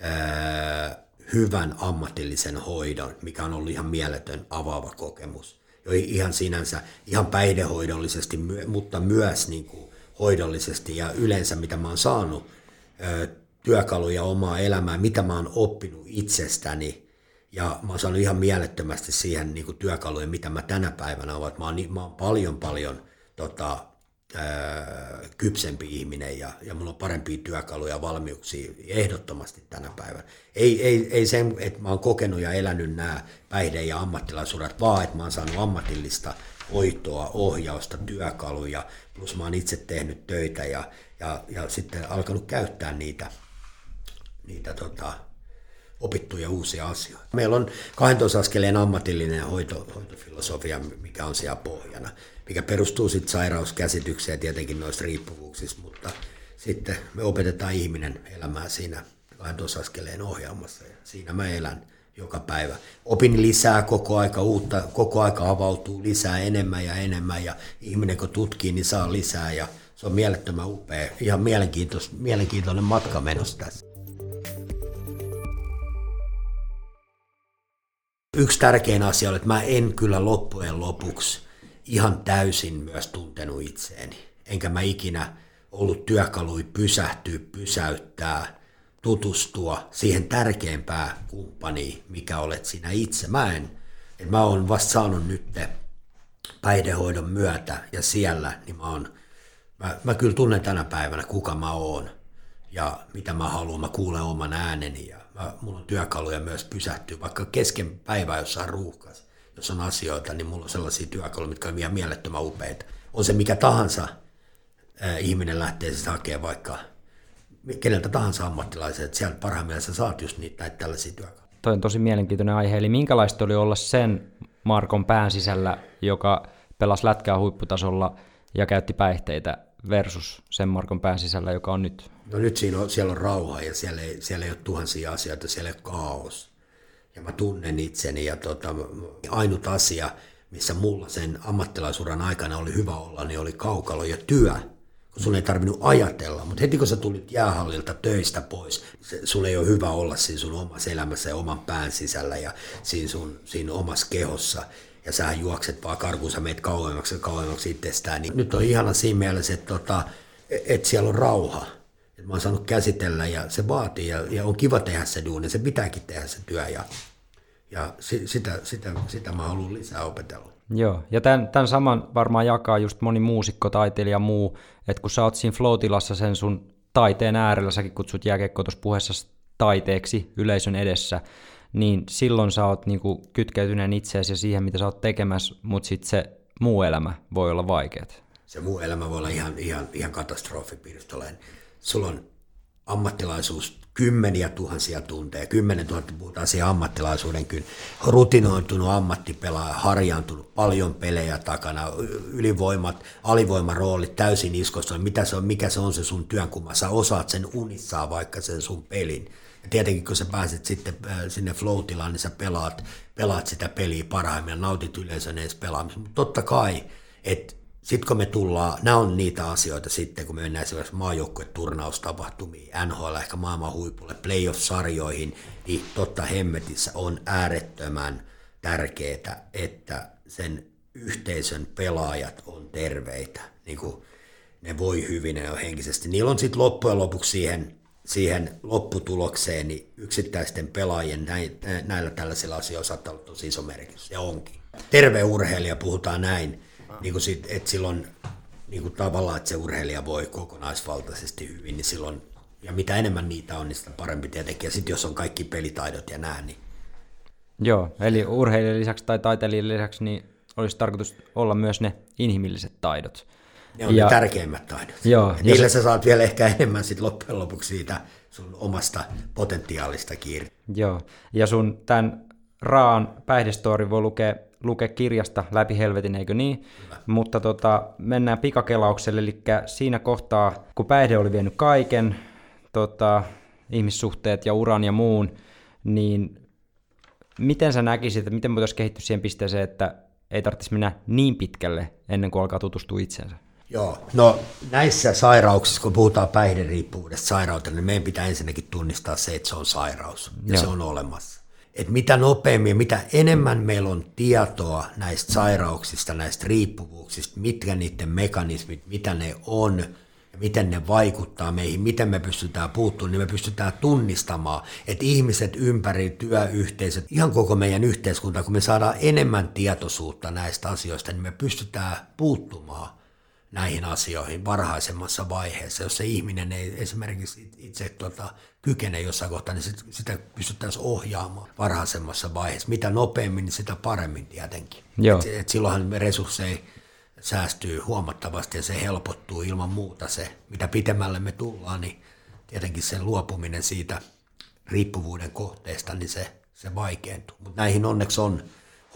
ää, hyvän ammatillisen hoidon, mikä on ollut ihan mieletön avaava kokemus. Jo ihan sinänsä, ihan päihdehoidollisesti, mutta myös niin kuin hoidollisesti ja yleensä mitä mä oon saanut ää, työkaluja omaa elämää, mitä mä oon oppinut itsestäni, ja mä oon saanut ihan mielettömästi siihen niin kuin työkaluja, mitä mä tänä päivänä olen. Mä oon, mä oon paljon, paljon tota, ää, kypsempi ihminen ja, ja mulla on parempia työkaluja ja valmiuksia ehdottomasti tänä päivänä. Ei, ei, ei sen, että mä oon kokenut ja elänyt nämä päihde- ja ammattilaisuudet, vaan että mä oon saanut ammatillista hoitoa, ohjausta, työkaluja, plus mä oon itse tehnyt töitä ja, ja, ja sitten alkanut käyttää niitä, niitä tota, opittuja uusia asioita. Meillä on 12 askeleen ammatillinen hoito, hoitofilosofia, mikä on siellä pohjana, mikä perustuu sitten sairauskäsitykseen tietenkin noista riippuvuuksista, mutta sitten me opetetaan ihminen elämään siinä 12 askeleen ohjaamassa ja siinä mä elän joka päivä. Opin lisää koko aika uutta, koko aika avautuu lisää enemmän ja enemmän ja ihminen kun tutkii, niin saa lisää ja se on mielettömän upea, ihan mielenkiintoinen matka menossa tässä. Yksi tärkein asia on, että mä en kyllä loppujen lopuksi ihan täysin myös tuntenut itseeni. Enkä mä ikinä ollut työkalui pysähtyä, pysäyttää, tutustua siihen tärkeimpään kumppaniin, mikä olet sinä itse. Mä en, että mä oon vasta saanut nyt päihdehoidon myötä ja siellä, niin mä, oon, mä, mä kyllä tunnen tänä päivänä, kuka mä oon ja mitä mä haluan. Mä kuulen oman ääneni ja mä, mulla on työkaluja myös pysähtyä, vaikka kesken päivää jossain ruuhkas, jos on asioita, niin mulla on sellaisia työkaluja, mitkä on ihan mielettömän upeita. On se mikä tahansa äh, ihminen lähtee siis hakemaan vaikka keneltä tahansa ammattilaisen, että sieltä parhaimmillaan sä saat just niitä näitä tällaisia työkaluja. Toi on tosi mielenkiintoinen aihe, eli minkälaista oli olla sen Markon pään sisällä, joka pelasi lätkää huipputasolla ja käytti päihteitä versus sen Markon pään sisällä, joka on nyt? No nyt siinä on, siellä on rauha ja siellä ei, siellä ei ole tuhansia asioita, siellä ei ole kaos. Ja mä tunnen itseni ja tota, ainut asia, missä mulla sen ammattilaisuran aikana oli hyvä olla, niin oli kaukalo ja työ kun sun ei tarvinnut ajatella, mutta heti kun sä tulit jäähallilta töistä pois, se, sun ei ole hyvä olla siinä sun omassa elämässä ja oman pään sisällä ja siinä sun siinä omassa kehossa. Ja sä juokset vaan karkuun, sä meet kauemmaksi ja kauemmaksi itsestään. Niin nyt on ihana siinä mielessä, että, tota, että siellä on rauha. että mä oon saanut käsitellä ja se vaatii ja, ja on kiva tehdä se duuni, se pitääkin tehdä se työ ja, ja si, sitä, sitä, sitä mä haluan lisää opetella. Joo, ja tämän, tämän saman varmaan jakaa just moni muusikko, taiteilija muu, että kun sä oot siinä flow sen sun taiteen äärellä, säkin kutsut jääkiekko tuossa puheessa taiteeksi yleisön edessä, niin silloin sä oot niinku kytkeytyneen itseesi ja siihen, mitä sä oot tekemässä, mutta sitten se muu elämä voi olla vaikeat. Se muu elämä voi olla ihan, ihan, ihan katastrofi, Sulla on ammattilaisuus kymmeniä tuhansia tunteja, kymmenen tuhatta puhutaan siihen ammattilaisuuden kyllä, rutinoitunut ammattipelaaja, harjaantunut, paljon pelejä takana, ylivoimat, alivoimaroolit täysin iskossa, mitä se on, mikä se on se sun työnkuva, sä osaat sen unissaan vaikka sen sun pelin. Ja tietenkin kun sä pääset sitten äh, sinne flow niin sä pelaat, pelaat sitä peliä parhaimmillaan, nautit yleisön edes pelaamista, mutta totta kai, että sitten kun me tullaan, nämä on niitä asioita sitten, kun me mennään esimerkiksi maajoukkueturnaustapahtumiin, NHL, ehkä maailman huipulle, playoff-sarjoihin, niin totta hemmetissä on äärettömän tärkeää, että sen yhteisön pelaajat on terveitä, niin kuin ne voi hyvin ja henkisesti. Niillä on sitten loppujen lopuksi siihen, siihen lopputulokseen niin yksittäisten pelaajien näillä tällaisilla asioilla saattaa olla tosi iso merkitys, ja onkin. Terve urheilija, puhutaan näin, niin kuin sit, että silloin niin kuin tavallaan, että se urheilija voi kokonaisvaltaisesti hyvin, niin silloin, ja mitä enemmän niitä on, niin sitä parempi tietenkin. Ja sitten jos on kaikki pelitaidot ja nää, niin... Joo, eli urheilijan lisäksi tai taiteilijan lisäksi, niin olisi tarkoitus olla myös ne inhimilliset taidot. Ne on ja, ne tärkeimmät taidot. Joo, ja niillä sä saat vielä ehkä enemmän sit loppujen lopuksi siitä sun omasta potentiaalista kiinni. Joo, ja sun tämän Raan päihdestory voi lukea lukea kirjasta läpi helvetin, eikö niin? Hyvä. Mutta tota, mennään pikakelaukselle, eli siinä kohtaa, kun päihde oli vienyt kaiken, tota, ihmissuhteet ja uran ja muun, niin miten sä näkisit, että miten voitaisiin kehittyä siihen pisteeseen, että ei tarvitsisi mennä niin pitkälle ennen kuin alkaa tutustua itsensä? Joo, no näissä sairauksissa, kun puhutaan päihderiippuvuudesta sairautena, niin meidän pitää ensinnäkin tunnistaa se, että se on sairaus ja Joo. se on olemassa että mitä nopeammin, mitä enemmän meillä on tietoa näistä sairauksista, näistä riippuvuuksista, mitkä niiden mekanismit, mitä ne on, ja miten ne vaikuttaa meihin, miten me pystytään puuttumaan, niin me pystytään tunnistamaan, että ihmiset ympäri työyhteisöt, ihan koko meidän yhteiskunta, kun me saadaan enemmän tietoisuutta näistä asioista, niin me pystytään puuttumaan näihin asioihin varhaisemmassa vaiheessa, jos se ihminen ei esimerkiksi itse tuota, kykene jossain kohtaa, niin sit, sitä pystyttäisiin ohjaamaan varhaisemmassa vaiheessa. Mitä nopeammin, niin sitä paremmin tietenkin. Joo. Et, et silloinhan resursseja säästyy huomattavasti ja se helpottuu ilman muuta se, mitä pitemmälle me tullaan, niin tietenkin sen luopuminen siitä riippuvuuden kohteesta, niin se, se vaikeentuu. Mutta näihin onneksi on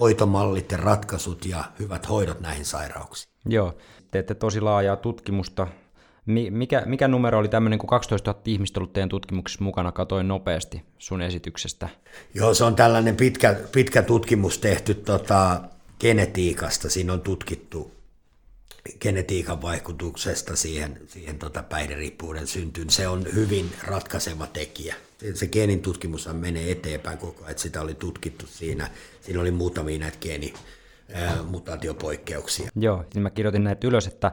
hoitomallit ja ratkaisut ja hyvät hoidot näihin sairauksiin. Joo, teette tosi laajaa tutkimusta. Mikä, mikä numero oli tämmöinen, kun 12 000 ihmistä ollut teidän tutkimuksessa mukana, katoin nopeasti sun esityksestä? Joo, se on tällainen pitkä, pitkä tutkimus tehty tota, genetiikasta. Siinä on tutkittu genetiikan vaikutuksesta siihen, siihen tota päihderiippuuden syntyyn. Se on hyvin ratkaiseva tekijä. Se geenin tutkimus menee eteenpäin koko ajan, sitä oli tutkittu siinä. Siinä oli muutamia näitä geeni, mutaatiopoikkeuksia. Joo, niin mä kirjoitin näitä ylös, että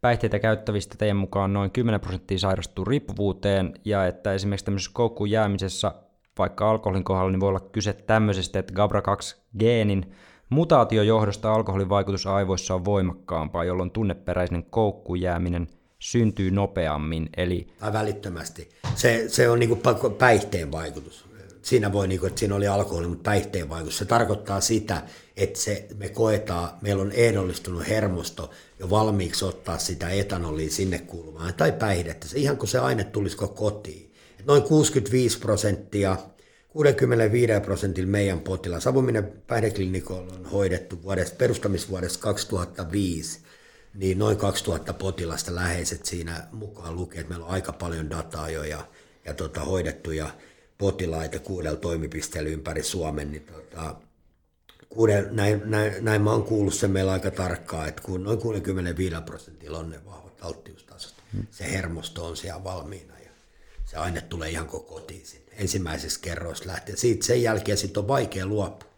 päihteitä käyttävistä teidän mukaan noin 10 prosenttia sairastuu riippuvuuteen, ja että esimerkiksi tämmöisessä koukkuun jäämisessä, vaikka alkoholin kohdalla, niin voi olla kyse tämmöisestä, että GABRA2-geenin mutaatiojohdosta alkoholin vaikutus aivoissa on voimakkaampaa, jolloin tunneperäisen koukkuun jääminen syntyy nopeammin. Eli... Välittömästi. Se, se on niin päihteen vaikutus siinä voi, niin kuin, että siinä oli alkoholi, mutta päihteen vaikutus. Se tarkoittaa sitä, että se, me koetaan, meillä on ehdollistunut hermosto jo valmiiksi ottaa sitä etanolia sinne kuulumaan, tai päihdettä, se ihan kuin se aine tulisiko kotiin. Et noin 65 prosenttia, 65 prosentilla meidän potilaan, Savuminen päihdeklinikolla on hoidettu vuodesta, perustamisvuodesta 2005, niin noin 2000 potilasta läheiset siinä mukaan lukee, että meillä on aika paljon dataa jo ja, ja tota, hoidettuja potilaita kuudella toimipisteellä ympäri Suomen, niin tota, kuuden, näin, näin, näin mä oon kuullut sen meillä aika tarkkaan, että kun noin 65 prosentilla on ne vahvat alttiustasot, hmm. se hermosto on siellä valmiina ja se aine tulee ihan koko kotiin sinne. Ensimmäisessä kerroissa lähtee. Siitä sen jälkeen sit on vaikea luopua.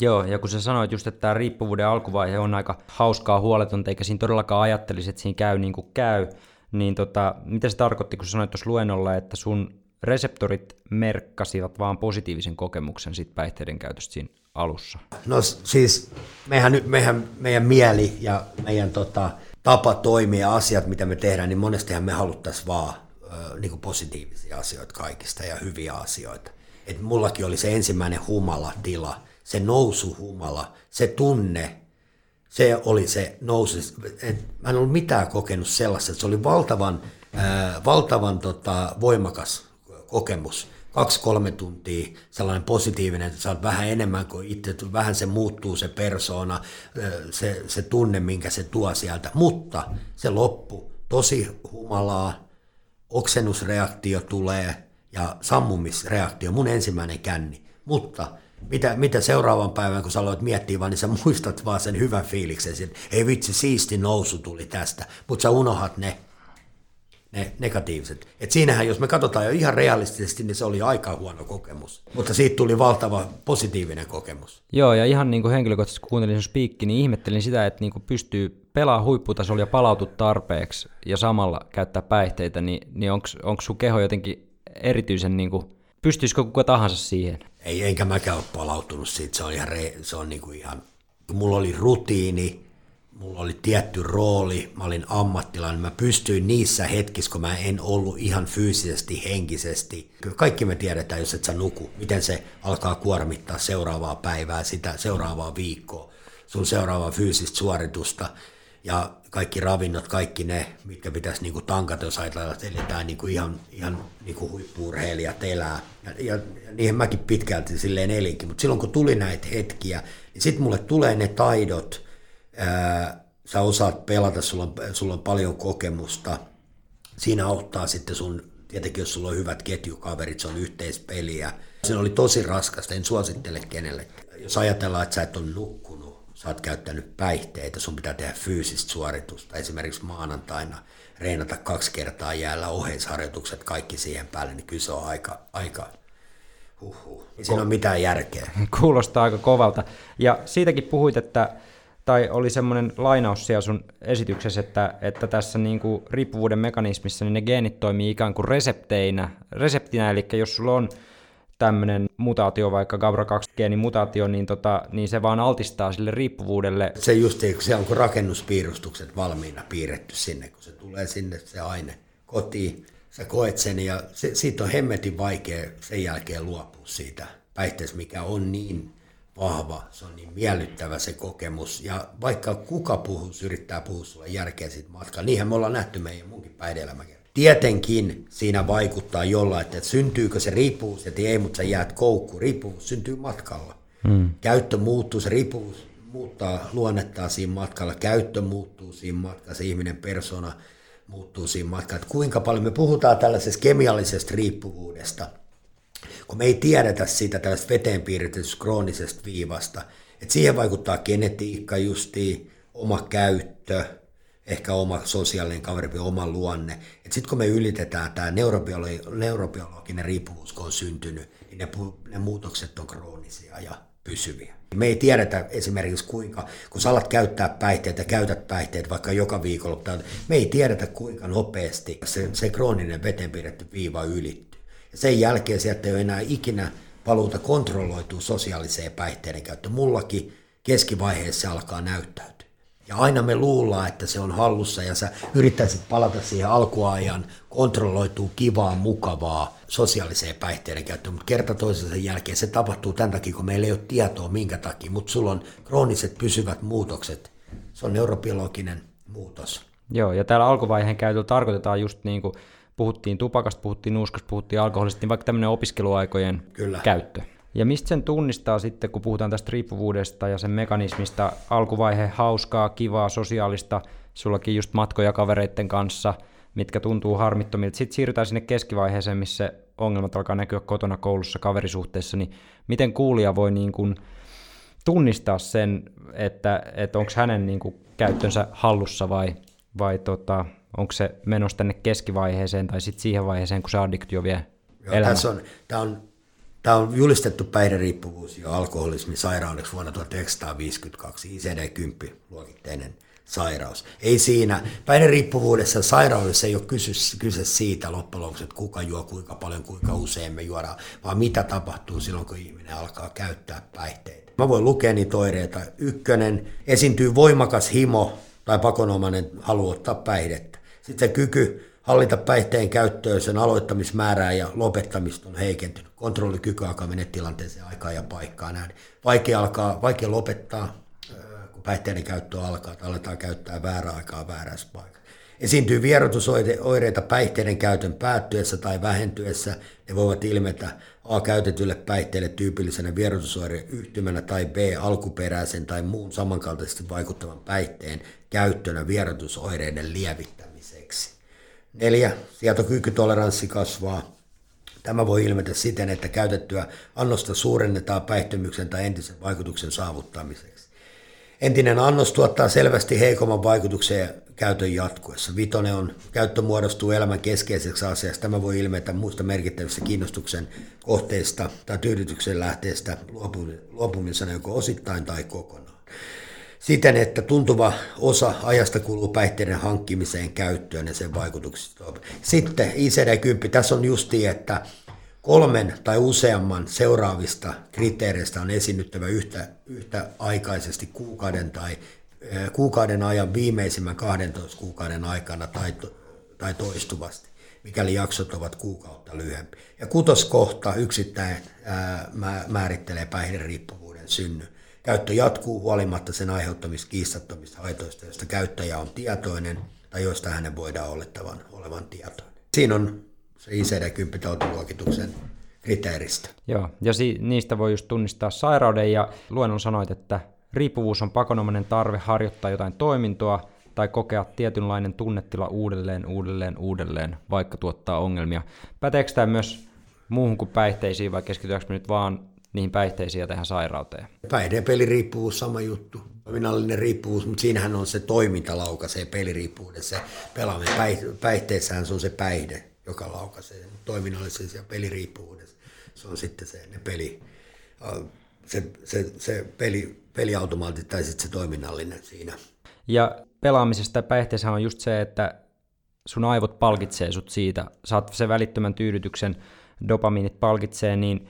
Joo, ja kun sä sanoit just, että tämä riippuvuuden alkuvaihe on aika hauskaa huoletonta, eikä siinä todellakaan ajattelisi, että siinä käy niin kuin käy, niin tota, mitä se tarkoitti, kun sanoit tuossa luennolla, että sun reseptorit merkkasivat vaan positiivisen kokemuksen siitä päihteiden käytöstä siinä alussa? No siis mehän, mehän, meidän mieli ja meidän tota, tapa toimia asiat, mitä me tehdään, niin monestihan me haluttaisiin vaan ö, niin positiivisia asioita kaikista ja hyviä asioita. Et mullakin oli se ensimmäinen humala-tila, se nousu-humala, se tunne, se oli se nousu. Et mä en ollut mitään kokenut sellaista, että se oli valtavan, äh, valtavan tota, voimakas kokemus. Kaksi-kolme tuntia, sellainen positiivinen, että oot vähän enemmän kuin itse, vähän se muuttuu se persoona, se, se tunne, minkä se tuo sieltä. Mutta se loppu, tosi humalaa, oksennusreaktio tulee ja sammumisreaktio, mun ensimmäinen känni. Mutta mitä, mitä seuraavan päivän, kun sä aloit miettiä vaan, niin sä muistat vaan sen hyvän fiiliksen, että ei vitsi, siisti nousu tuli tästä, mutta sä unohat ne, ne negatiiviset. Et siinähän, jos me katsotaan jo ihan realistisesti, niin se oli aika huono kokemus, mutta siitä tuli valtava positiivinen kokemus. Joo, ja ihan niin kuin henkilökohtaisesti, kun kuuntelin sun spiikki, niin ihmettelin sitä, että niin kuin pystyy pelaa huipputasolla ja palautua tarpeeksi ja samalla käyttää päihteitä, niin, niin onko sun keho jotenkin erityisen, niin kuin, pystyisikö kuka tahansa siihen? Ei, enkä mäkään ole palautunut siitä, se on ihan, re, se on niin kuin ihan mulla oli rutiini, mulla oli tietty rooli, mä olin ammattilainen, mä pystyin niissä hetkissä, kun mä en ollut ihan fyysisesti, henkisesti. Kaikki me tiedetään, jos et sä nuku, miten se alkaa kuormittaa seuraavaa päivää, sitä seuraavaa viikkoa, sun seuraavaa fyysistä suoritusta ja kaikki ravinnot, kaikki ne, mitkä pitäisi niinku tankata, jos ajatellaan, että eletään niinku ihan, ihan niinku huippuurheilijat elää. Ja, ja, ja niihin mäkin pitkälti silleen elinkin, mutta silloin kun tuli näitä hetkiä, niin sitten mulle tulee ne taidot, ää, sä osaat pelata, sulla on, sulla on paljon kokemusta, siinä auttaa sitten sun, tietenkin jos sulla on hyvät ketjukaverit, se on yhteispeliä. Se oli tosi raskasta, en suosittele kenellekään. Jos ajatellaan, että sä et ole nukkunut, sä oot käyttänyt päihteitä, sun pitää tehdä fyysistä suoritusta, esimerkiksi maanantaina reenata kaksi kertaa jäällä oheisharjoitukset, kaikki siihen päälle, niin kyllä se on aika, aika huhhuh. Ei siinä ole mitään järkeä. Kuulostaa aika kovalta. Ja siitäkin puhuit, että tai oli semmoinen lainaus siellä sun esityksessä, että, että tässä niin kuin riippuvuuden mekanismissa niin ne geenit toimii ikään kuin resepteinä, reseptinä, eli jos sulla on tämmöinen mutaatio, vaikka GABRA2-geenin mutaatio, niin, tota, niin se vaan altistaa sille riippuvuudelle. Se just, se on rakennuspiirustukset valmiina piirretty sinne, kun se tulee sinne se aine kotiin, sä koet sen ja se, siitä on hemmetin vaikea sen jälkeen luopua siitä päihteestä, mikä on niin vahva, se on niin miellyttävä se kokemus. Ja vaikka kuka puhuu, yrittää puhua sulle järkeä siitä matkaa, niinhän me ollaan nähty meidän munkin päihdeelämäkin Tietenkin siinä vaikuttaa jollain, että syntyykö se riippuvuus, että ei, mutta sä jäät koukkuun. Riippuvuus syntyy matkalla. Hmm. Käyttö muuttuu, se riippuvuus muuttaa luonnettaan siinä matkalla. Käyttö muuttuu siinä matkalla, se ihminen persona muuttuu siinä matkalla. Että kuinka paljon me puhutaan tällaisesta kemiallisesta riippuvuudesta, kun me ei tiedetä siitä tällaista veteen piirretystä kroonisesta viivasta. Että siihen vaikuttaa genetiikka justiin, oma käyttö, ehkä oma sosiaalinen kaveri, oma luonne. Sitten kun me ylitetään tämä neurobiologi, neurobiologinen riippuvuus, kun on syntynyt, niin ne, ne muutokset on kroonisia ja pysyviä. Me ei tiedetä esimerkiksi kuinka, kun sä alat käyttää päihteitä, käytät päihteet vaikka joka viikolla, me ei tiedetä kuinka nopeasti se, se krooninen veteen piirretty viiva ylittyy. Sen jälkeen sieltä ei ole enää ikinä paluuta kontrolloituu sosiaaliseen päihteiden käyttöön. Mullakin keskivaiheessa alkaa näyttäytyä. Ja aina me luullaan, että se on hallussa ja sä yrittäisit palata siihen alkuajan kontrolloituu kivaa, mukavaa sosiaaliseen päihteiden käyttöön, mutta kerta toisensa jälkeen se tapahtuu tämän takia, kun meillä ei ole tietoa minkä takia, mutta sulla on krooniset pysyvät muutokset. Se on neurobiologinen muutos. Joo, ja täällä alkuvaiheen käytöllä tarkoitetaan just niin kuin puhuttiin tupakasta, puhuttiin nuuskasta, puhuttiin alkoholista, niin vaikka tämmöinen opiskeluaikojen Kyllä. käyttö. Ja mistä sen tunnistaa sitten, kun puhutaan tästä riippuvuudesta ja sen mekanismista, alkuvaihe hauskaa, kivaa, sosiaalista, sullakin just matkoja kavereiden kanssa, mitkä tuntuu harmittomilta. Sitten siirrytään sinne keskivaiheeseen, missä ongelmat alkaa näkyä kotona, koulussa, kaverisuhteessa, niin miten kuulija voi niin kuin tunnistaa sen, että, että onko hänen niin kuin käyttönsä hallussa vai, vai tota, onko se menossa tänne keskivaiheeseen tai sitten siihen vaiheeseen, kun se addiktio vie Joo, Tässä on, tämä on Tämä on julistettu päihderiippuvuus ja alkoholismi sairaudeksi vuonna 1952, ICD-10 luokitteinen sairaus. Ei siinä, päihderiippuvuudessa sairaudessa ei ole kyse, kyse siitä loppujen lopuksi, että kuka juo, kuinka paljon, kuinka usein me juodaan, vaan mitä tapahtuu silloin, kun ihminen alkaa käyttää päihteitä. Mä voin lukea niitä oireita. Ykkönen, esiintyy voimakas himo tai pakonomainen halu ottaa päihdettä. Sitten se kyky hallita päihteen käyttöön, sen aloittamismäärää ja lopettamista on heikentynyt. Kontrollikyky alkaa mennä tilanteeseen aikaa ja paikkaa näin. Vaikea, alkaa, vaikea lopettaa, kun päihteiden käyttö alkaa, että aletaan käyttää väärää aikaa väärässä paikassa. Esiintyy vierotusoireita päihteiden käytön päättyessä tai vähentyessä. Ne voivat ilmetä A. käytetylle päihteelle tyypillisenä vierotusoireyhtymänä tai B. alkuperäisen tai muun samankaltaisesti vaikuttavan päihteen käyttönä vierotusoireiden lievittämiseksi. Neljä. Sietokykytoleranssi kasvaa. Tämä voi ilmetä siten, että käytettyä annosta suurennetaan päihtymyksen tai entisen vaikutuksen saavuttamiseksi. Entinen annos tuottaa selvästi heikomman vaikutuksen käytön jatkuessa. Vitonen on, käyttö muodostuu elämän keskeiseksi asiaksi. Tämä voi ilmetä muista merkittävistä kiinnostuksen kohteista tai tyydytyksen lähteestä luopumisena joko osittain tai kokonaan. Siten, että tuntuva osa ajasta kuluu päihteiden hankkimiseen käyttöön ja sen vaikutuksista. Sitten ICD-10, tässä on justi, että kolmen tai useamman seuraavista kriteereistä on esiinnyttävä yhtä, yhtä aikaisesti kuukauden tai kuukauden ajan viimeisimmän 12 kuukauden aikana tai, tai toistuvasti, mikäli jaksot ovat kuukautta lyhyempi. Ja kutoskohta yksittäin ää, määrittelee päihderiippuvuuden synny. Käyttö jatkuu huolimatta sen aiheuttamista kiistattomista haitoista, joista käyttäjä on tietoinen tai joista hänen voidaan olettavan olevan tietoinen. Siinä on se ICD-10 tautiluokituksen kriteeristä. Joo, ja si- niistä voi just tunnistaa sairauden, ja luennon sanoit, että riippuvuus on pakonomainen tarve harjoittaa jotain toimintoa tai kokea tietynlainen tunnetila uudelleen, uudelleen, uudelleen, vaikka tuottaa ongelmia. Päteekö tämä myös muuhun kuin päihteisiin, vai keskitytäänkö nyt vaan niihin päihteisiin ja tähän sairauteen? Päihde- ja peliriippuvuus sama juttu. Toiminnallinen riippuvuus, mutta siinähän on se toiminta laukaisee peliriippuvuudessa. Se pelaaminen päihteessähän se on se päihde, joka laukaisee. Toiminnallisessa ja peliriippuvuudessa se on sitten se ne peli, se, se, se peli, peliautomaatti tai sitten se toiminnallinen siinä. Ja pelaamisesta ja päihteessä on just se, että sun aivot palkitsee sut siitä, saat sen välittömän tyydytyksen, dopamiinit palkitsee, niin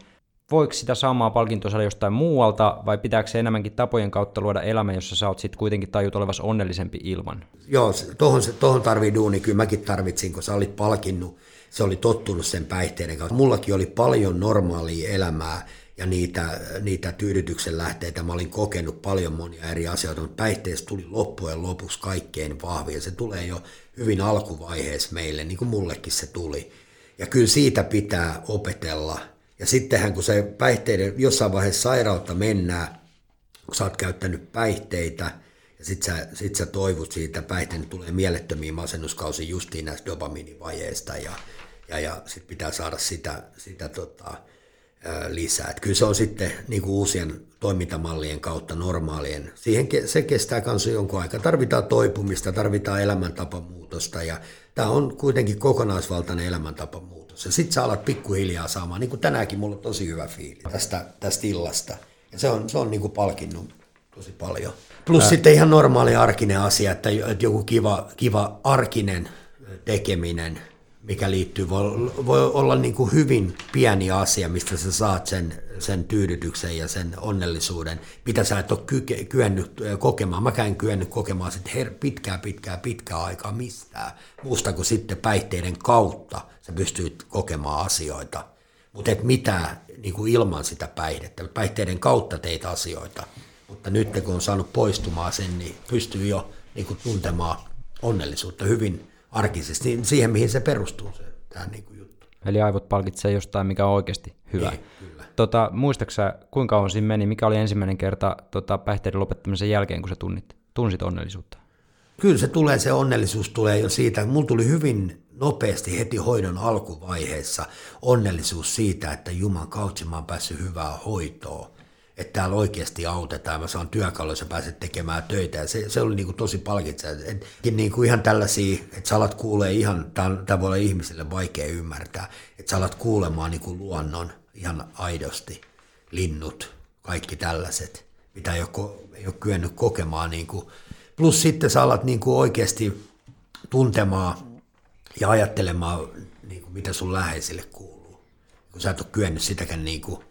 voiko sitä samaa palkintoa saada jostain muualta, vai pitääkö se enemmänkin tapojen kautta luoda elämä, jossa sä oot sitten kuitenkin tajut olevas onnellisempi ilman? Joo, tohon, tohon tarvii duuni, kyllä mäkin tarvitsin, kun sä olit palkinnut, se oli tottunut sen päihteiden kautta. Mullakin oli paljon normaalia elämää, ja niitä, niitä tyydytyksen lähteitä mä olin kokenut paljon monia eri asioita, mutta päihteestä tuli loppujen lopuksi kaikkein vahvin se tulee jo hyvin alkuvaiheessa meille, niin kuin mullekin se tuli. Ja kyllä siitä pitää opetella. Ja sittenhän kun se päihteiden jossain vaiheessa sairautta mennään, kun sä oot käyttänyt päihteitä, ja sit sä, sit sä toivut siitä, päihteen tulee mielettömiä masennuskausi justiin näistä dopamiinivajeista, ja, ja, ja sitten pitää saada sitä, sitä tota, lisää. Että kyllä se on sitten niin kuin uusien toimintamallien kautta normaalien. Siihen se kestää kanssa jonkun aikaa. Tarvitaan toipumista, tarvitaan elämäntapamuutosta ja tämä on kuitenkin kokonaisvaltainen elämäntapamuutos. Ja sitten sä alat pikkuhiljaa saamaan, niin kuin tänäänkin mulla on tosi hyvä fiili tästä, tästä illasta. Ja se on, se on niin kuin palkinnut tosi paljon. Plus Ää... sitten ihan normaali arkinen asia, että joku kiva, kiva arkinen tekeminen – mikä liittyy, voi, voi olla niin kuin hyvin pieni asia, mistä sä saat sen, sen tyydytyksen ja sen onnellisuuden, mitä sä et ole ky- kyennyt kokemaan. Mä en kyennyt kokemaan sit her- pitkää, pitkää, pitkää aikaa mistään, muusta kuin sitten päihteiden kautta sä pystyt kokemaan asioita. Mutta et mitään niin kuin ilman sitä päihdettä. Päihteiden kautta teit asioita, mutta nyt kun on saanut poistumaan sen, niin pystyy jo niin kuin tuntemaan onnellisuutta hyvin arkisesti, niin siihen mihin se perustuu se tämä niin kuin juttu. Eli aivot palkitsee jostain, mikä on oikeasti hyvä. Ei, niin, kyllä. Tota, muistaaksä, kuinka kauan siinä meni, mikä oli ensimmäinen kerta tota, päihteiden lopettamisen jälkeen, kun sä tunnit, tunsit onnellisuutta? Kyllä se tulee, se onnellisuus tulee jo siitä. Mulla tuli hyvin nopeasti heti hoidon alkuvaiheessa onnellisuus siitä, että Juman kautta mä oon päässyt hyvää hoitoa että täällä oikeasti autetaan, mä saan työkaluja, sä pääset tekemään töitä. Ja se, se oli niin kuin tosi palkitseva. Niin kuin ihan tällaisia, että sä alat kuulee ihan, tämä voi olla ihmisille vaikea ymmärtää, että sä alat kuulemaan niin kuin luonnon ihan aidosti. Linnut, kaikki tällaiset, mitä ei ole, ei ole kyennyt kokemaan. Niin kuin. Plus sitten sä alat niin kuin oikeasti tuntemaan ja ajattelemaan, niin kuin mitä sun läheisille kuuluu. Kun sä et ole kyennyt sitäkään, niin kuin,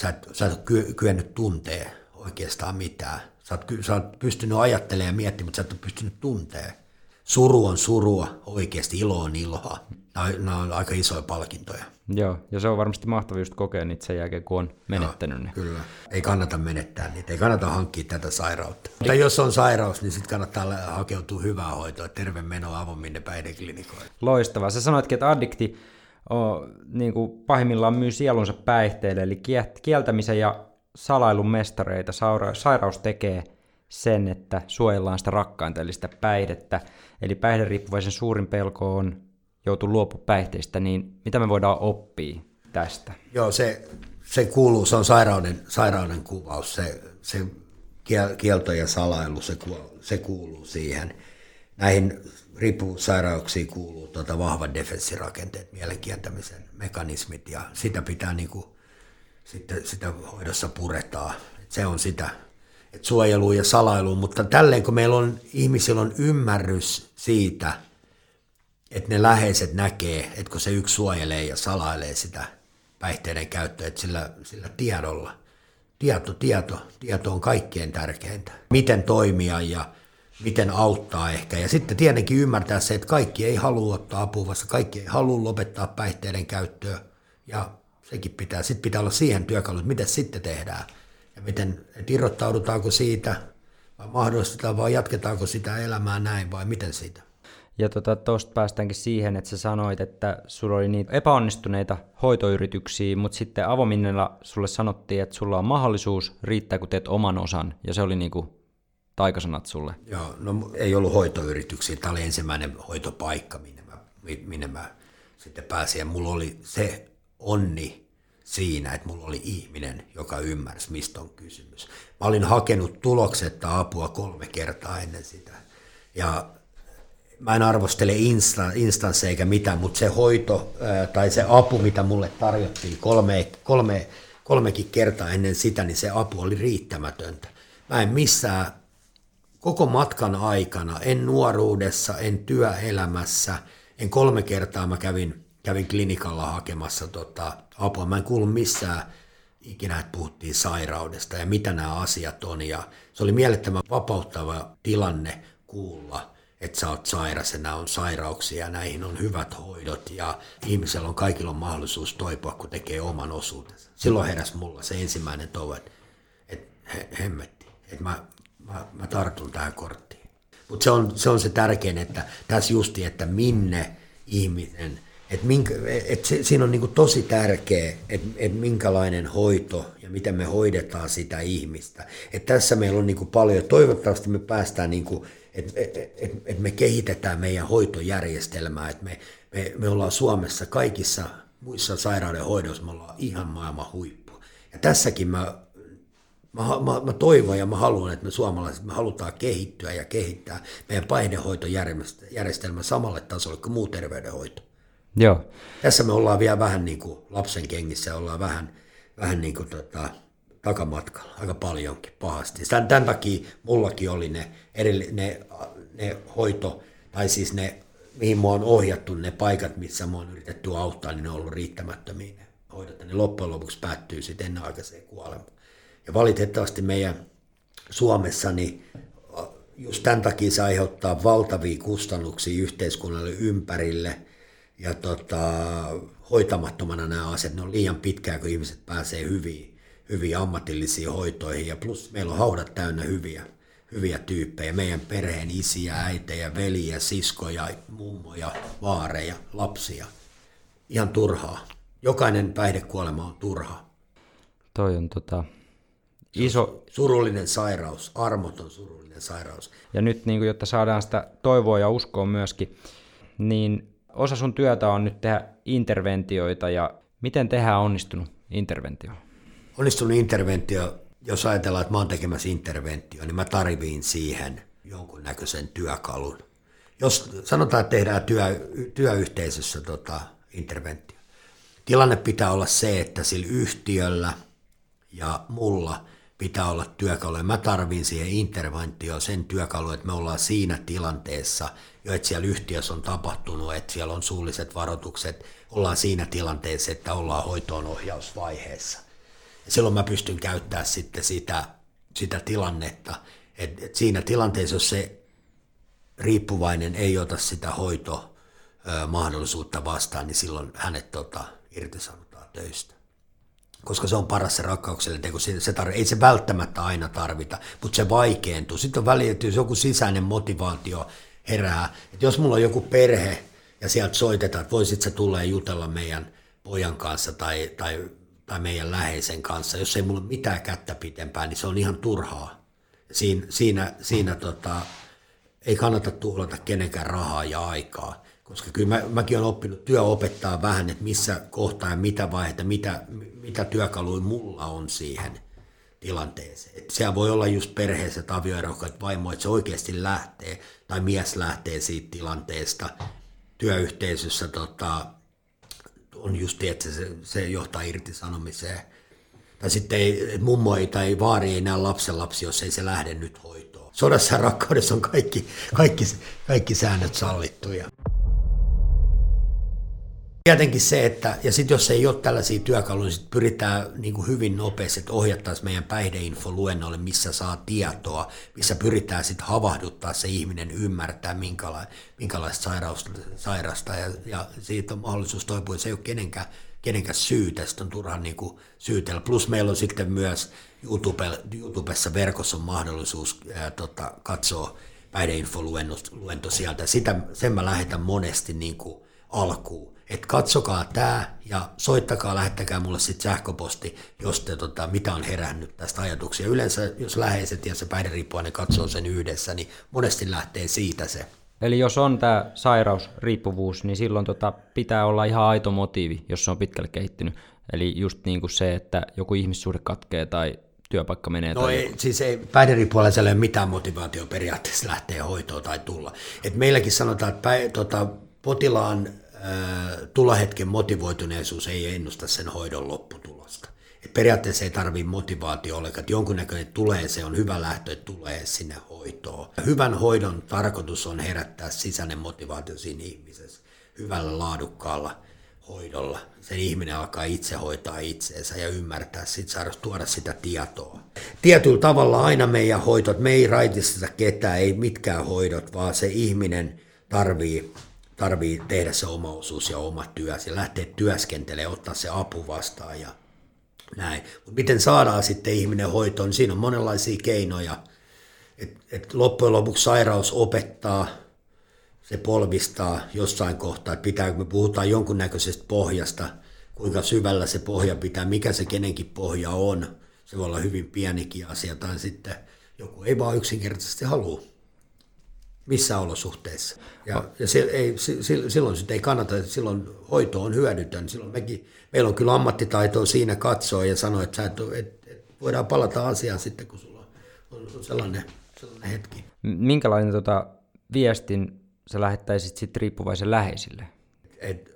sä, et, sä et ole kyennyt tuntee oikeastaan mitään. Sä oot, sä oot pystynyt ajattelemaan ja miettimään, mutta sä et ole pystynyt tuntemaan. Suru on surua, oikeasti ilo on iloa. Nämä, nämä on aika isoja palkintoja. Joo, ja se on varmasti mahtavaa just kokea niitä sen jälkeen, kun on menettänyt ne. Kyllä, ei kannata menettää niitä, ei kannata hankkia tätä sairautta. Mutta jos on sairaus, niin sitten kannattaa hakeutua hyvää hoitoa, terve meno avominne päihdeklinikoille. Loistavaa. Sä sanoitkin, että addikti niin kuin pahimmillaan myy sielunsa päihteille, eli kieltämisen ja salailun mestareita. Sairaus tekee sen, että suojellaan sitä rakkainta, eli sitä päihdettä. Eli päihderiippuvaisen suurin pelko on joutu luopu päihteistä, niin mitä me voidaan oppia tästä? Joo, se, se kuuluu, se on sairauden, sairauden kuvaus, se, se kielto ja salailu, se, se kuuluu siihen. Näihin riippuvuussairauksiin kuuluu tuota vahvat defenssirakenteet, mielenkieltämisen mekanismit, ja sitä pitää niin kuin, sitten, sitä hoidossa puretaan. Se on sitä, että suojeluun ja salailuun, mutta tälleen kun meillä on, ihmisillä on ymmärrys siitä, että ne läheiset näkee, että kun se yksi suojelee ja salailee sitä päihteiden käyttöä, että sillä, sillä tiedolla, tieto, tieto, tieto on kaikkein tärkeintä. Miten toimia ja miten auttaa ehkä. Ja sitten tietenkin ymmärtää se, että kaikki ei halua ottaa apua, vasta kaikki ei halua lopettaa päihteiden käyttöä. Ja sekin pitää, sitten pitää olla siihen työkalu, että miten sitten tehdään. Ja miten, että irrottaudutaanko siitä, vai mahdollistetaan, vai jatketaanko sitä elämää näin, vai miten siitä. Ja tuosta tota, päästäänkin siihen, että sä sanoit, että sulla oli niitä epäonnistuneita hoitoyrityksiä, mutta sitten avominnella sulle sanottiin, että sulla on mahdollisuus, riittää kun teet oman osan, ja se oli niinku taikasanat sulle. Joo, no ei ollut hoitoyrityksiä, tämä oli ensimmäinen hoitopaikka, minne mä, minne mä sitten pääsin, ja mulla oli se onni siinä, että mulla oli ihminen, joka ymmärsi, mistä on kysymys. Mä olin hakenut tuloksetta apua kolme kertaa ennen sitä, ja mä en arvostele insta, instansseja eikä mitään, mutta se hoito tai se apu, mitä mulle tarjottiin kolme, kolme, kolmekin kertaa ennen sitä, niin se apu oli riittämätöntä. Mä en missään koko matkan aikana, en nuoruudessa, en työelämässä, en kolme kertaa mä kävin, kävin klinikalla hakemassa tota, apua. Mä en kuullut missään ikinä, että puhuttiin sairaudesta ja mitä nämä asiat on. Ja se oli mielettömän vapauttava tilanne kuulla – että sä oot sairas ja nämä on sairauksia ja näihin on hyvät hoidot ja ihmisellä on kaikilla on mahdollisuus toipua, kun tekee oman osuutensa. Silloin heräs mulla se ensimmäinen toive, että, että he, hemmetti, että mä, mä, mä tartun tähän korttiin. Mutta se on, se on se tärkein, että tässä justi, että minne ihminen, että, minkä, että se, siinä on niin tosi tärkeä, että, että minkälainen hoito ja miten me hoidetaan sitä ihmistä. Että tässä meillä on niin paljon, toivottavasti me päästään niin että et, et, et me kehitetään meidän hoitojärjestelmää, että me, me, me ollaan Suomessa kaikissa muissa sairaudenhoidoissa, me ollaan ihan maailman huippu. Ja tässäkin mä, mä, mä, mä toivon ja mä haluan, että me suomalaiset, me halutaan kehittyä ja kehittää meidän painehoitojärjestelmä samalle tasolle kuin muu terveydenhoito. Joo. Tässä me ollaan vielä vähän niin kuin lapsen kengissä, ollaan vähän, vähän niin kuin tota, takamatkalla aika paljonkin pahasti. Tämän, tämän takia mullakin oli ne, eri, ne, ne hoito, tai siis ne, mihin mua on ohjattu, ne paikat, missä mua on yritetty auttaa, niin ne on ollut riittämättömiä ne hoidot. Ne loppujen lopuksi päättyy sitten ennenaikaiseen kuolemaan. Ja valitettavasti meidän Suomessa, niin just tämän takia se aiheuttaa valtavia kustannuksia yhteiskunnalle ympärille, ja tota, hoitamattomana nämä asiat, ne on liian pitkään, kun ihmiset pääsee hyviin hyviä ammatillisiin hoitoihin ja plus meillä on haudat täynnä hyviä, hyviä tyyppejä. Meidän perheen isiä, äitejä, veliä, siskoja, mummoja, vaareja, lapsia. Ihan turhaa. Jokainen päihdekuolema on turha. Toi on tota, iso... Surullinen sairaus, armoton surullinen sairaus. Ja nyt niin kuin, jotta saadaan sitä toivoa ja uskoa myöskin, niin osa sun työtä on nyt tehdä interventioita ja miten tehdään onnistunut interventio? onnistunut interventio, jos ajatellaan, että mä oon tekemässä interventio, niin mä tarviin siihen jonkunnäköisen työkalun. Jos sanotaan, että tehdään työ, työyhteisössä tota, interventio. tilanne pitää olla se, että sillä yhtiöllä ja mulla pitää olla työkaluja. Mä tarvin siihen interventioon sen työkalu, että me ollaan siinä tilanteessa, jo että siellä yhtiössä on tapahtunut, että siellä on suulliset varoitukset, ollaan siinä tilanteessa, että ollaan hoitoon ohjausvaiheessa. Ja silloin mä pystyn käyttämään sitten sitä, sitä tilannetta, että, että siinä tilanteessa, jos se riippuvainen ei ota sitä hoitomahdollisuutta vastaan, niin silloin hänet tota, irtisanotaan töistä. Koska se on paras se rakkauksellinen teko. Se, se tar- ei se välttämättä aina tarvita, mutta se vaikeentuu. Sitten on väliä, että jos joku sisäinen motivaatio herää, että jos mulla on joku perhe ja sieltä soitetaan, että voisit sä tulla ja jutella meidän pojan kanssa tai, tai, tai meidän läheisen kanssa, jos ei mulla mitään kättä pitempään, niin se on ihan turhaa. Siin, siinä siinä tota, ei kannata tuhlata kenenkään rahaa ja aikaa, koska kyllä mä, mäkin olen oppinut työ opettaa vähän, että missä kohtaa ja mitä vaiheita, mitä, mitä työkaluja mulla on siihen tilanteeseen. Et siellä voi olla just perheessä avioero, että vaimo, että se oikeasti lähtee, tai mies lähtee siitä tilanteesta työyhteisössä, tota, on just, että se, se johtaa irtisanomiseen. Tai sitten ei, mummo ei tai vaari ei näe lapsen lapsi, jos ei se lähde nyt hoitoon. Sodassa ja rakkaudessa on kaikki, kaikki, kaikki säännöt sallittuja. Tietenkin se, että, ja sitten jos ei ole tällaisia työkaluja, niin sit pyritään niin kuin hyvin nopeasti, että ohjattaisiin meidän päihdeinfo-luennolle, missä saa tietoa, missä pyritään sitten havahduttaa se ihminen ymmärtää, minkälaista, minkälaista sairausta sairasta, ja, ja siitä on mahdollisuus toipua, se ei ole kenenkään, kenenkään syytä, sitten on turha niin kuin syytellä. Plus meillä on sitten myös YouTube, YouTubessa verkossa on mahdollisuus ää, tota, katsoa päihdeinfo-luento sieltä. Sitä, sen mä lähetän monesti niin kuin alkuun että katsokaa tämä ja soittakaa, lähettäkää mulle sitten sähköposti, jos te, tota, mitä on herännyt tästä ajatuksia. Yleensä jos läheiset ja se päihderiippuvainen katsoo sen yhdessä, niin monesti lähtee siitä se. Eli jos on tämä sairausriippuvuus, niin silloin tota pitää olla ihan aito motiivi, jos se on pitkälle kehittynyt. Eli just niin kuin se, että joku ihmissuhde katkee tai työpaikka menee. No tai ei, siis ei, päihderiippuvaisella ei ole mitään motivaatio periaatteessa lähteä hoitoon tai tulla. Et meilläkin sanotaan, että päi, tota, potilaan tulohetken motivoituneisuus ei ennusta sen hoidon lopputulosta. Et periaatteessa ei tarvitse motivaatio ollenkaan, että jonkunnäköinen tulee, se on hyvä lähtö, että tulee sinne hoitoon. Hyvän hoidon tarkoitus on herättää sisäinen motivaatio siinä ihmisessä hyvällä laadukkaalla hoidolla. Sen ihminen alkaa itse hoitaa itseensä ja ymmärtää, sit saada tuoda sitä tietoa. Tietyllä tavalla aina meidän hoitot, me ei raitisteta ketään, ei mitkään hoidot, vaan se ihminen tarvii tarvii tehdä se oma osuus ja oma työ, ja lähteä työskentelemään, ottaa se apu vastaan ja näin. Mutta miten saadaan sitten ihminen hoitoon, niin siinä on monenlaisia keinoja. Et, et loppujen lopuksi sairaus opettaa, se polvistaa jossain kohtaa, että pitää, me puhutaan jonkunnäköisestä pohjasta, kuinka syvällä se pohja pitää, mikä se kenenkin pohja on. Se voi olla hyvin pienikin asia, tai sitten joku ei vaan yksinkertaisesti halua missä olosuhteissa. Ja, ja se, ei, silloin sitä ei kannata, silloin hoito on hyödytön. Silloin mekin, meillä on kyllä ammattitaitoa siinä katsoa ja sanoa, että, et, et, et voidaan palata asiaan sitten, kun sulla on, on sellainen, sellainen hetki. Minkälainen tota, viestin sä lähettäisit sitten riippuvaisen läheisille? Et,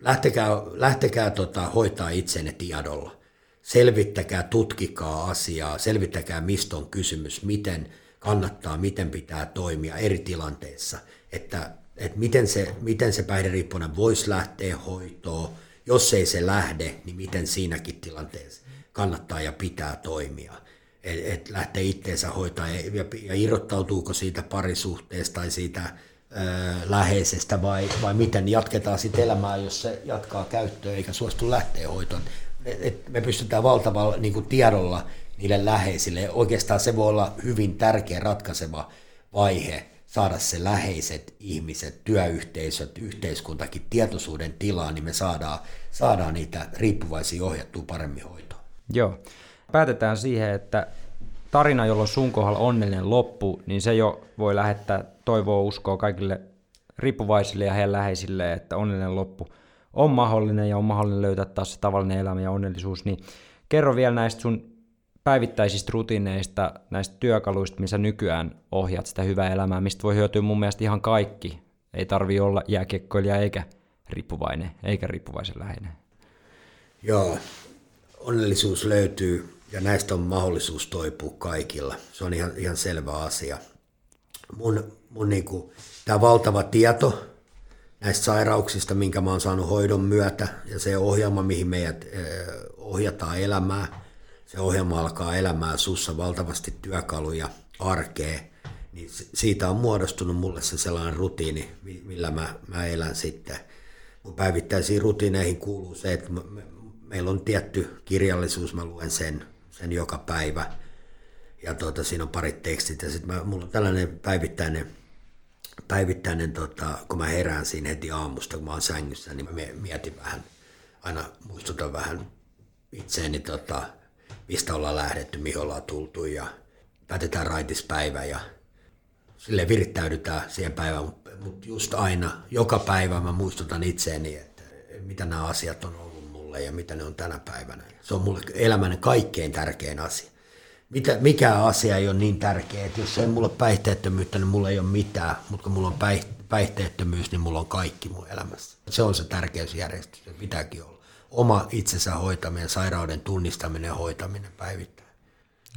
lähtekää lähtekää tota, hoitaa itsenne tiedolla. Selvittäkää, tutkikaa asiaa, selvittäkää mistä on kysymys, miten – kannattaa, miten pitää toimia eri tilanteissa, että, että miten, se, miten se päihderiippuinen voisi lähteä hoitoon, jos ei se lähde, niin miten siinäkin tilanteessa kannattaa ja pitää toimia. Että et lähtee itteensä hoitaa ja, ja, irrottautuuko siitä parisuhteesta tai siitä ö, läheisestä vai, vai miten jatketaan sitten elämää, jos se jatkaa käyttöä eikä suostu lähteä hoitoon. Et, et me pystytään valtavalla niin tiedolla niille läheisille. Oikeastaan se voi olla hyvin tärkeä ratkaiseva vaihe saada se läheiset ihmiset, työyhteisöt, yhteiskuntakin tietoisuuden tilaan, niin me saadaan, saadaan niitä riippuvaisia ohjattua paremmin hoitoon. Joo. Päätetään siihen, että tarina, jolla on sun kohdalla onnellinen loppu, niin se jo voi lähettää toivoa uskoa kaikille riippuvaisille ja heidän läheisille, että onnellinen loppu on mahdollinen ja on mahdollinen löytää taas se tavallinen elämä ja onnellisuus, niin kerro vielä näistä sun päivittäisistä rutiineista, näistä työkaluista, missä nykyään ohjaat sitä hyvää elämää, mistä voi hyötyä mun mielestä ihan kaikki. Ei tarvi olla jääkiekkoilija eikä riippuvainen eikä riippuvaisen läheinen. Joo, onnellisuus löytyy ja näistä on mahdollisuus toipua kaikilla. Se on ihan, ihan selvä asia. Mun, mun niinku, tämä valtava tieto näistä sairauksista, minkä mä oon saanut hoidon myötä ja se ohjelma, mihin meidät eh, ohjataan elämää, se ohjelma alkaa elämään sussa valtavasti työkaluja arkeen, niin siitä on muodostunut mulle se sellainen rutiini, millä mä, mä elän sitten. Mun päivittäisiin rutiineihin kuuluu se, että meillä on tietty kirjallisuus, mä luen sen, sen joka päivä. Ja tuota, siinä on parit tekstit ja sitten mulla on tällainen päivittäinen, päivittäinen tota, kun mä herään siinä heti aamusta, kun mä oon sängyssä, niin mä mietin vähän, aina muistutan vähän itseäni, tota, mistä ollaan lähdetty, mihin ollaan tultu ja päätetään raitispäivä ja sille virittäydytään siihen päivään, mutta just aina, joka päivä mä muistutan itseäni, että mitä nämä asiat on ollut mulle ja mitä ne on tänä päivänä. Se on mulle elämän kaikkein tärkein asia. Mitä, mikä asia ei ole niin tärkeä, että jos ei mulla ole päihteettömyyttä, niin mulla ei ole mitään, mutta kun mulla on päihteettömyys, niin mulla on kaikki mun elämässä. Se on se tärkeysjärjestys, että pitääkin olla. Oma itsensä hoitaminen, sairauden tunnistaminen ja hoitaminen päivittäin.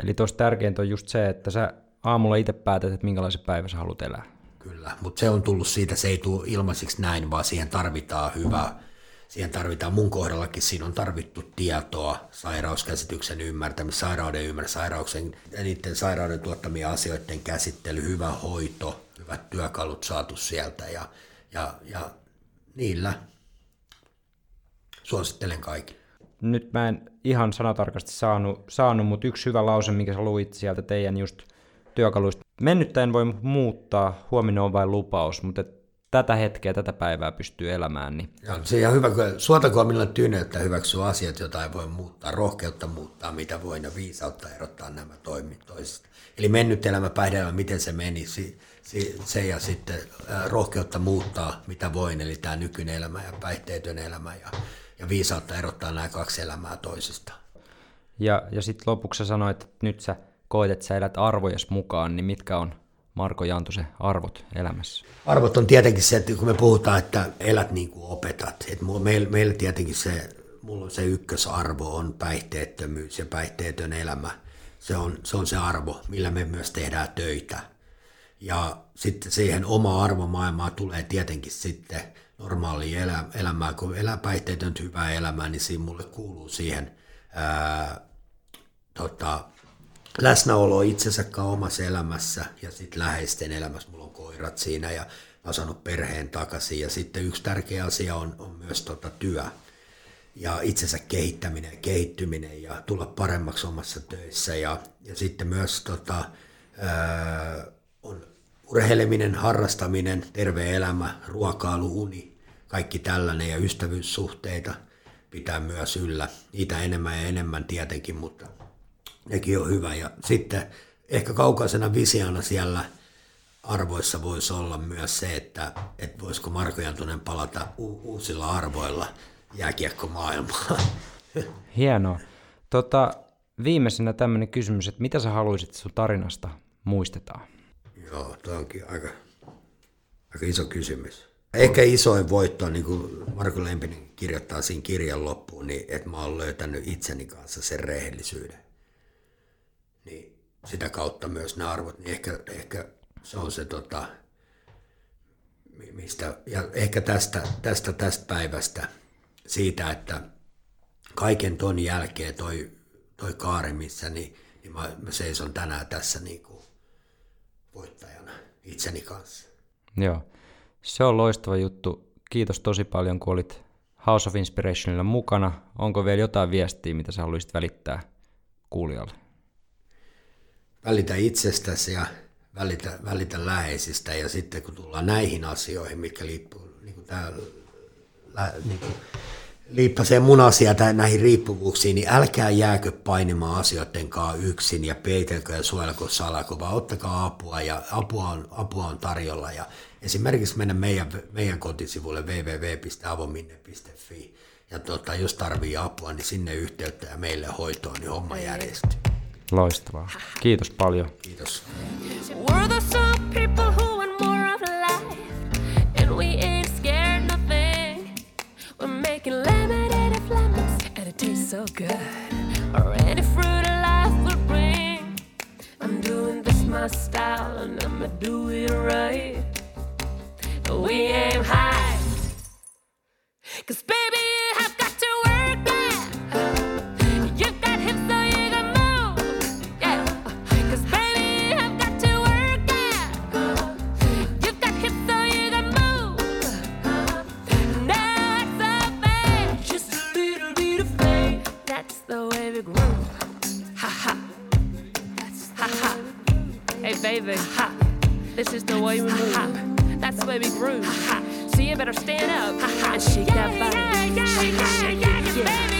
Eli tuossa tärkeintä on just se, että sä aamulla itse päätät, että minkälaisen päivän sä haluat elää. Kyllä, mutta se on tullut siitä, se ei tule ilmaiseksi näin, vaan siihen tarvitaan hyvää, siihen tarvitaan mun kohdallakin, siinä on tarvittu tietoa, sairauskäsityksen ymmärtämistä, sairauden ymmärtämistä, sairauksen ja niiden sairauden tuottamia asioiden käsittely, hyvä hoito, hyvät työkalut saatu sieltä ja, ja, ja niillä suosittelen kaikille. Nyt mä en ihan sanatarkasti saanut, saanut mutta yksi hyvä lause, mikä sä luit sieltä teidän just työkaluista. Mennyttä en voi muuttaa, huominen on vain lupaus, mutta tätä hetkeä, tätä päivää pystyy elämään. Niin... Ja, se ihan hyvä, suotakoon millä tyyneyttä hyväksyä asiat, joita ei voi muuttaa, rohkeutta muuttaa, mitä voi, ja viisautta erottaa nämä toimit toisista. Eli mennyt elämä, päihdeelämä, miten se meni, se ja sitten rohkeutta muuttaa, mitä voin, eli tämä nykyinen elämä ja päihteetön elämä, ja, ja viisautta erottaa nämä kaksi elämää toisistaan. Ja, ja sitten lopuksi sanoit, että nyt sä koet, että sä elät arvojes mukaan, niin mitkä on Marko Jantusen arvot elämässä? Arvot on tietenkin se, että kun me puhutaan, että elät niin kuin opetat, että meillä, meillä tietenkin se, mulla on se ykkösarvo on päihteettömyys ja päihteetön elämä. Se on, se on se arvo, millä me myös tehdään töitä. Ja sitten siihen oma arvomaailmaan tulee tietenkin sitten normaali elä, elämää, kun elää päihteetön hyvää elämää, niin siinä mulle kuuluu siihen ää, tota, läsnäolo itsensä omassa elämässä ja sitten läheisten elämässä. Mulla on koirat siinä ja mä saanut perheen takaisin. Ja sitten yksi tärkeä asia on, on myös tota työ ja itsensä kehittäminen ja kehittyminen ja tulla paremmaksi omassa töissä. Ja, ja sitten myös tota, ää, on urheileminen, harrastaminen, terve elämä, ruokailu, uni, kaikki tällainen ja ystävyyssuhteita pitää myös yllä. Niitä enemmän ja enemmän tietenkin, mutta nekin on hyvä. Ja sitten ehkä kaukaisena visiona siellä arvoissa voisi olla myös se, että, että voisiko Marko Jantunen palata u- uusilla arvoilla jääkiekkomaailmaan. Hienoa. Tota, viimeisenä tämmöinen kysymys, että mitä sä haluaisit sun tarinasta muistetaan? Joo, tuo onkin aika, aika iso kysymys. Ehkä isoin voitto, niin kuin Marko Lempinen kirjoittaa siinä kirjan loppuun, niin että mä oon löytänyt itseni kanssa sen rehellisyyden niin sitä kautta myös nämä arvot, niin ehkä, ehkä se on se, tota, mistä, ja ehkä tästä, tästä, tästä päivästä siitä, että kaiken ton jälkeen toi, toi kaari, missä, niin, niin mä, mä seison tänään tässä niin kuin voittajana itseni kanssa. Joo, se on loistava juttu. Kiitos tosi paljon, kun olit House of Inspirationilla mukana. Onko vielä jotain viestiä, mitä sä haluaisit välittää kuulijalle? välitä itsestäsi ja välitä, välitä läheisistä. Ja sitten kun tullaan näihin asioihin, mitkä liippuu, niin kuin niin kuin, liippasee mun asia näihin riippuvuuksiin, niin älkää jääkö painimaan asioiden kanssa yksin ja peitelkö ja suojelko salako, vaan ottakaa apua ja apua on, apua on tarjolla. Ja esimerkiksi mennä meidän, meidän kotisivulle www.avominne.fi ja tota, jos tarvii apua, niin sinne yhteyttä ja meille hoitoon, niin homma niin. järjestyy. Loistavaa. Kiitos paljon. Kiitos. So good Or any fruit of life will bring I'm doing this my style And I'ma do it right We aim high. Cause baby, you have got to work it. You've got hips so you can move. Yeah. Cause baby, you have got to work it. You've got hips so you can move. Not so bad. Just a little bit of faith. That's the way we groove. Ha ha. Ha ha. Hey baby. Ha. This is the way we move. Ha. That's the we groove. So you better stand up and shake that body. Shake it, shake it, yeah.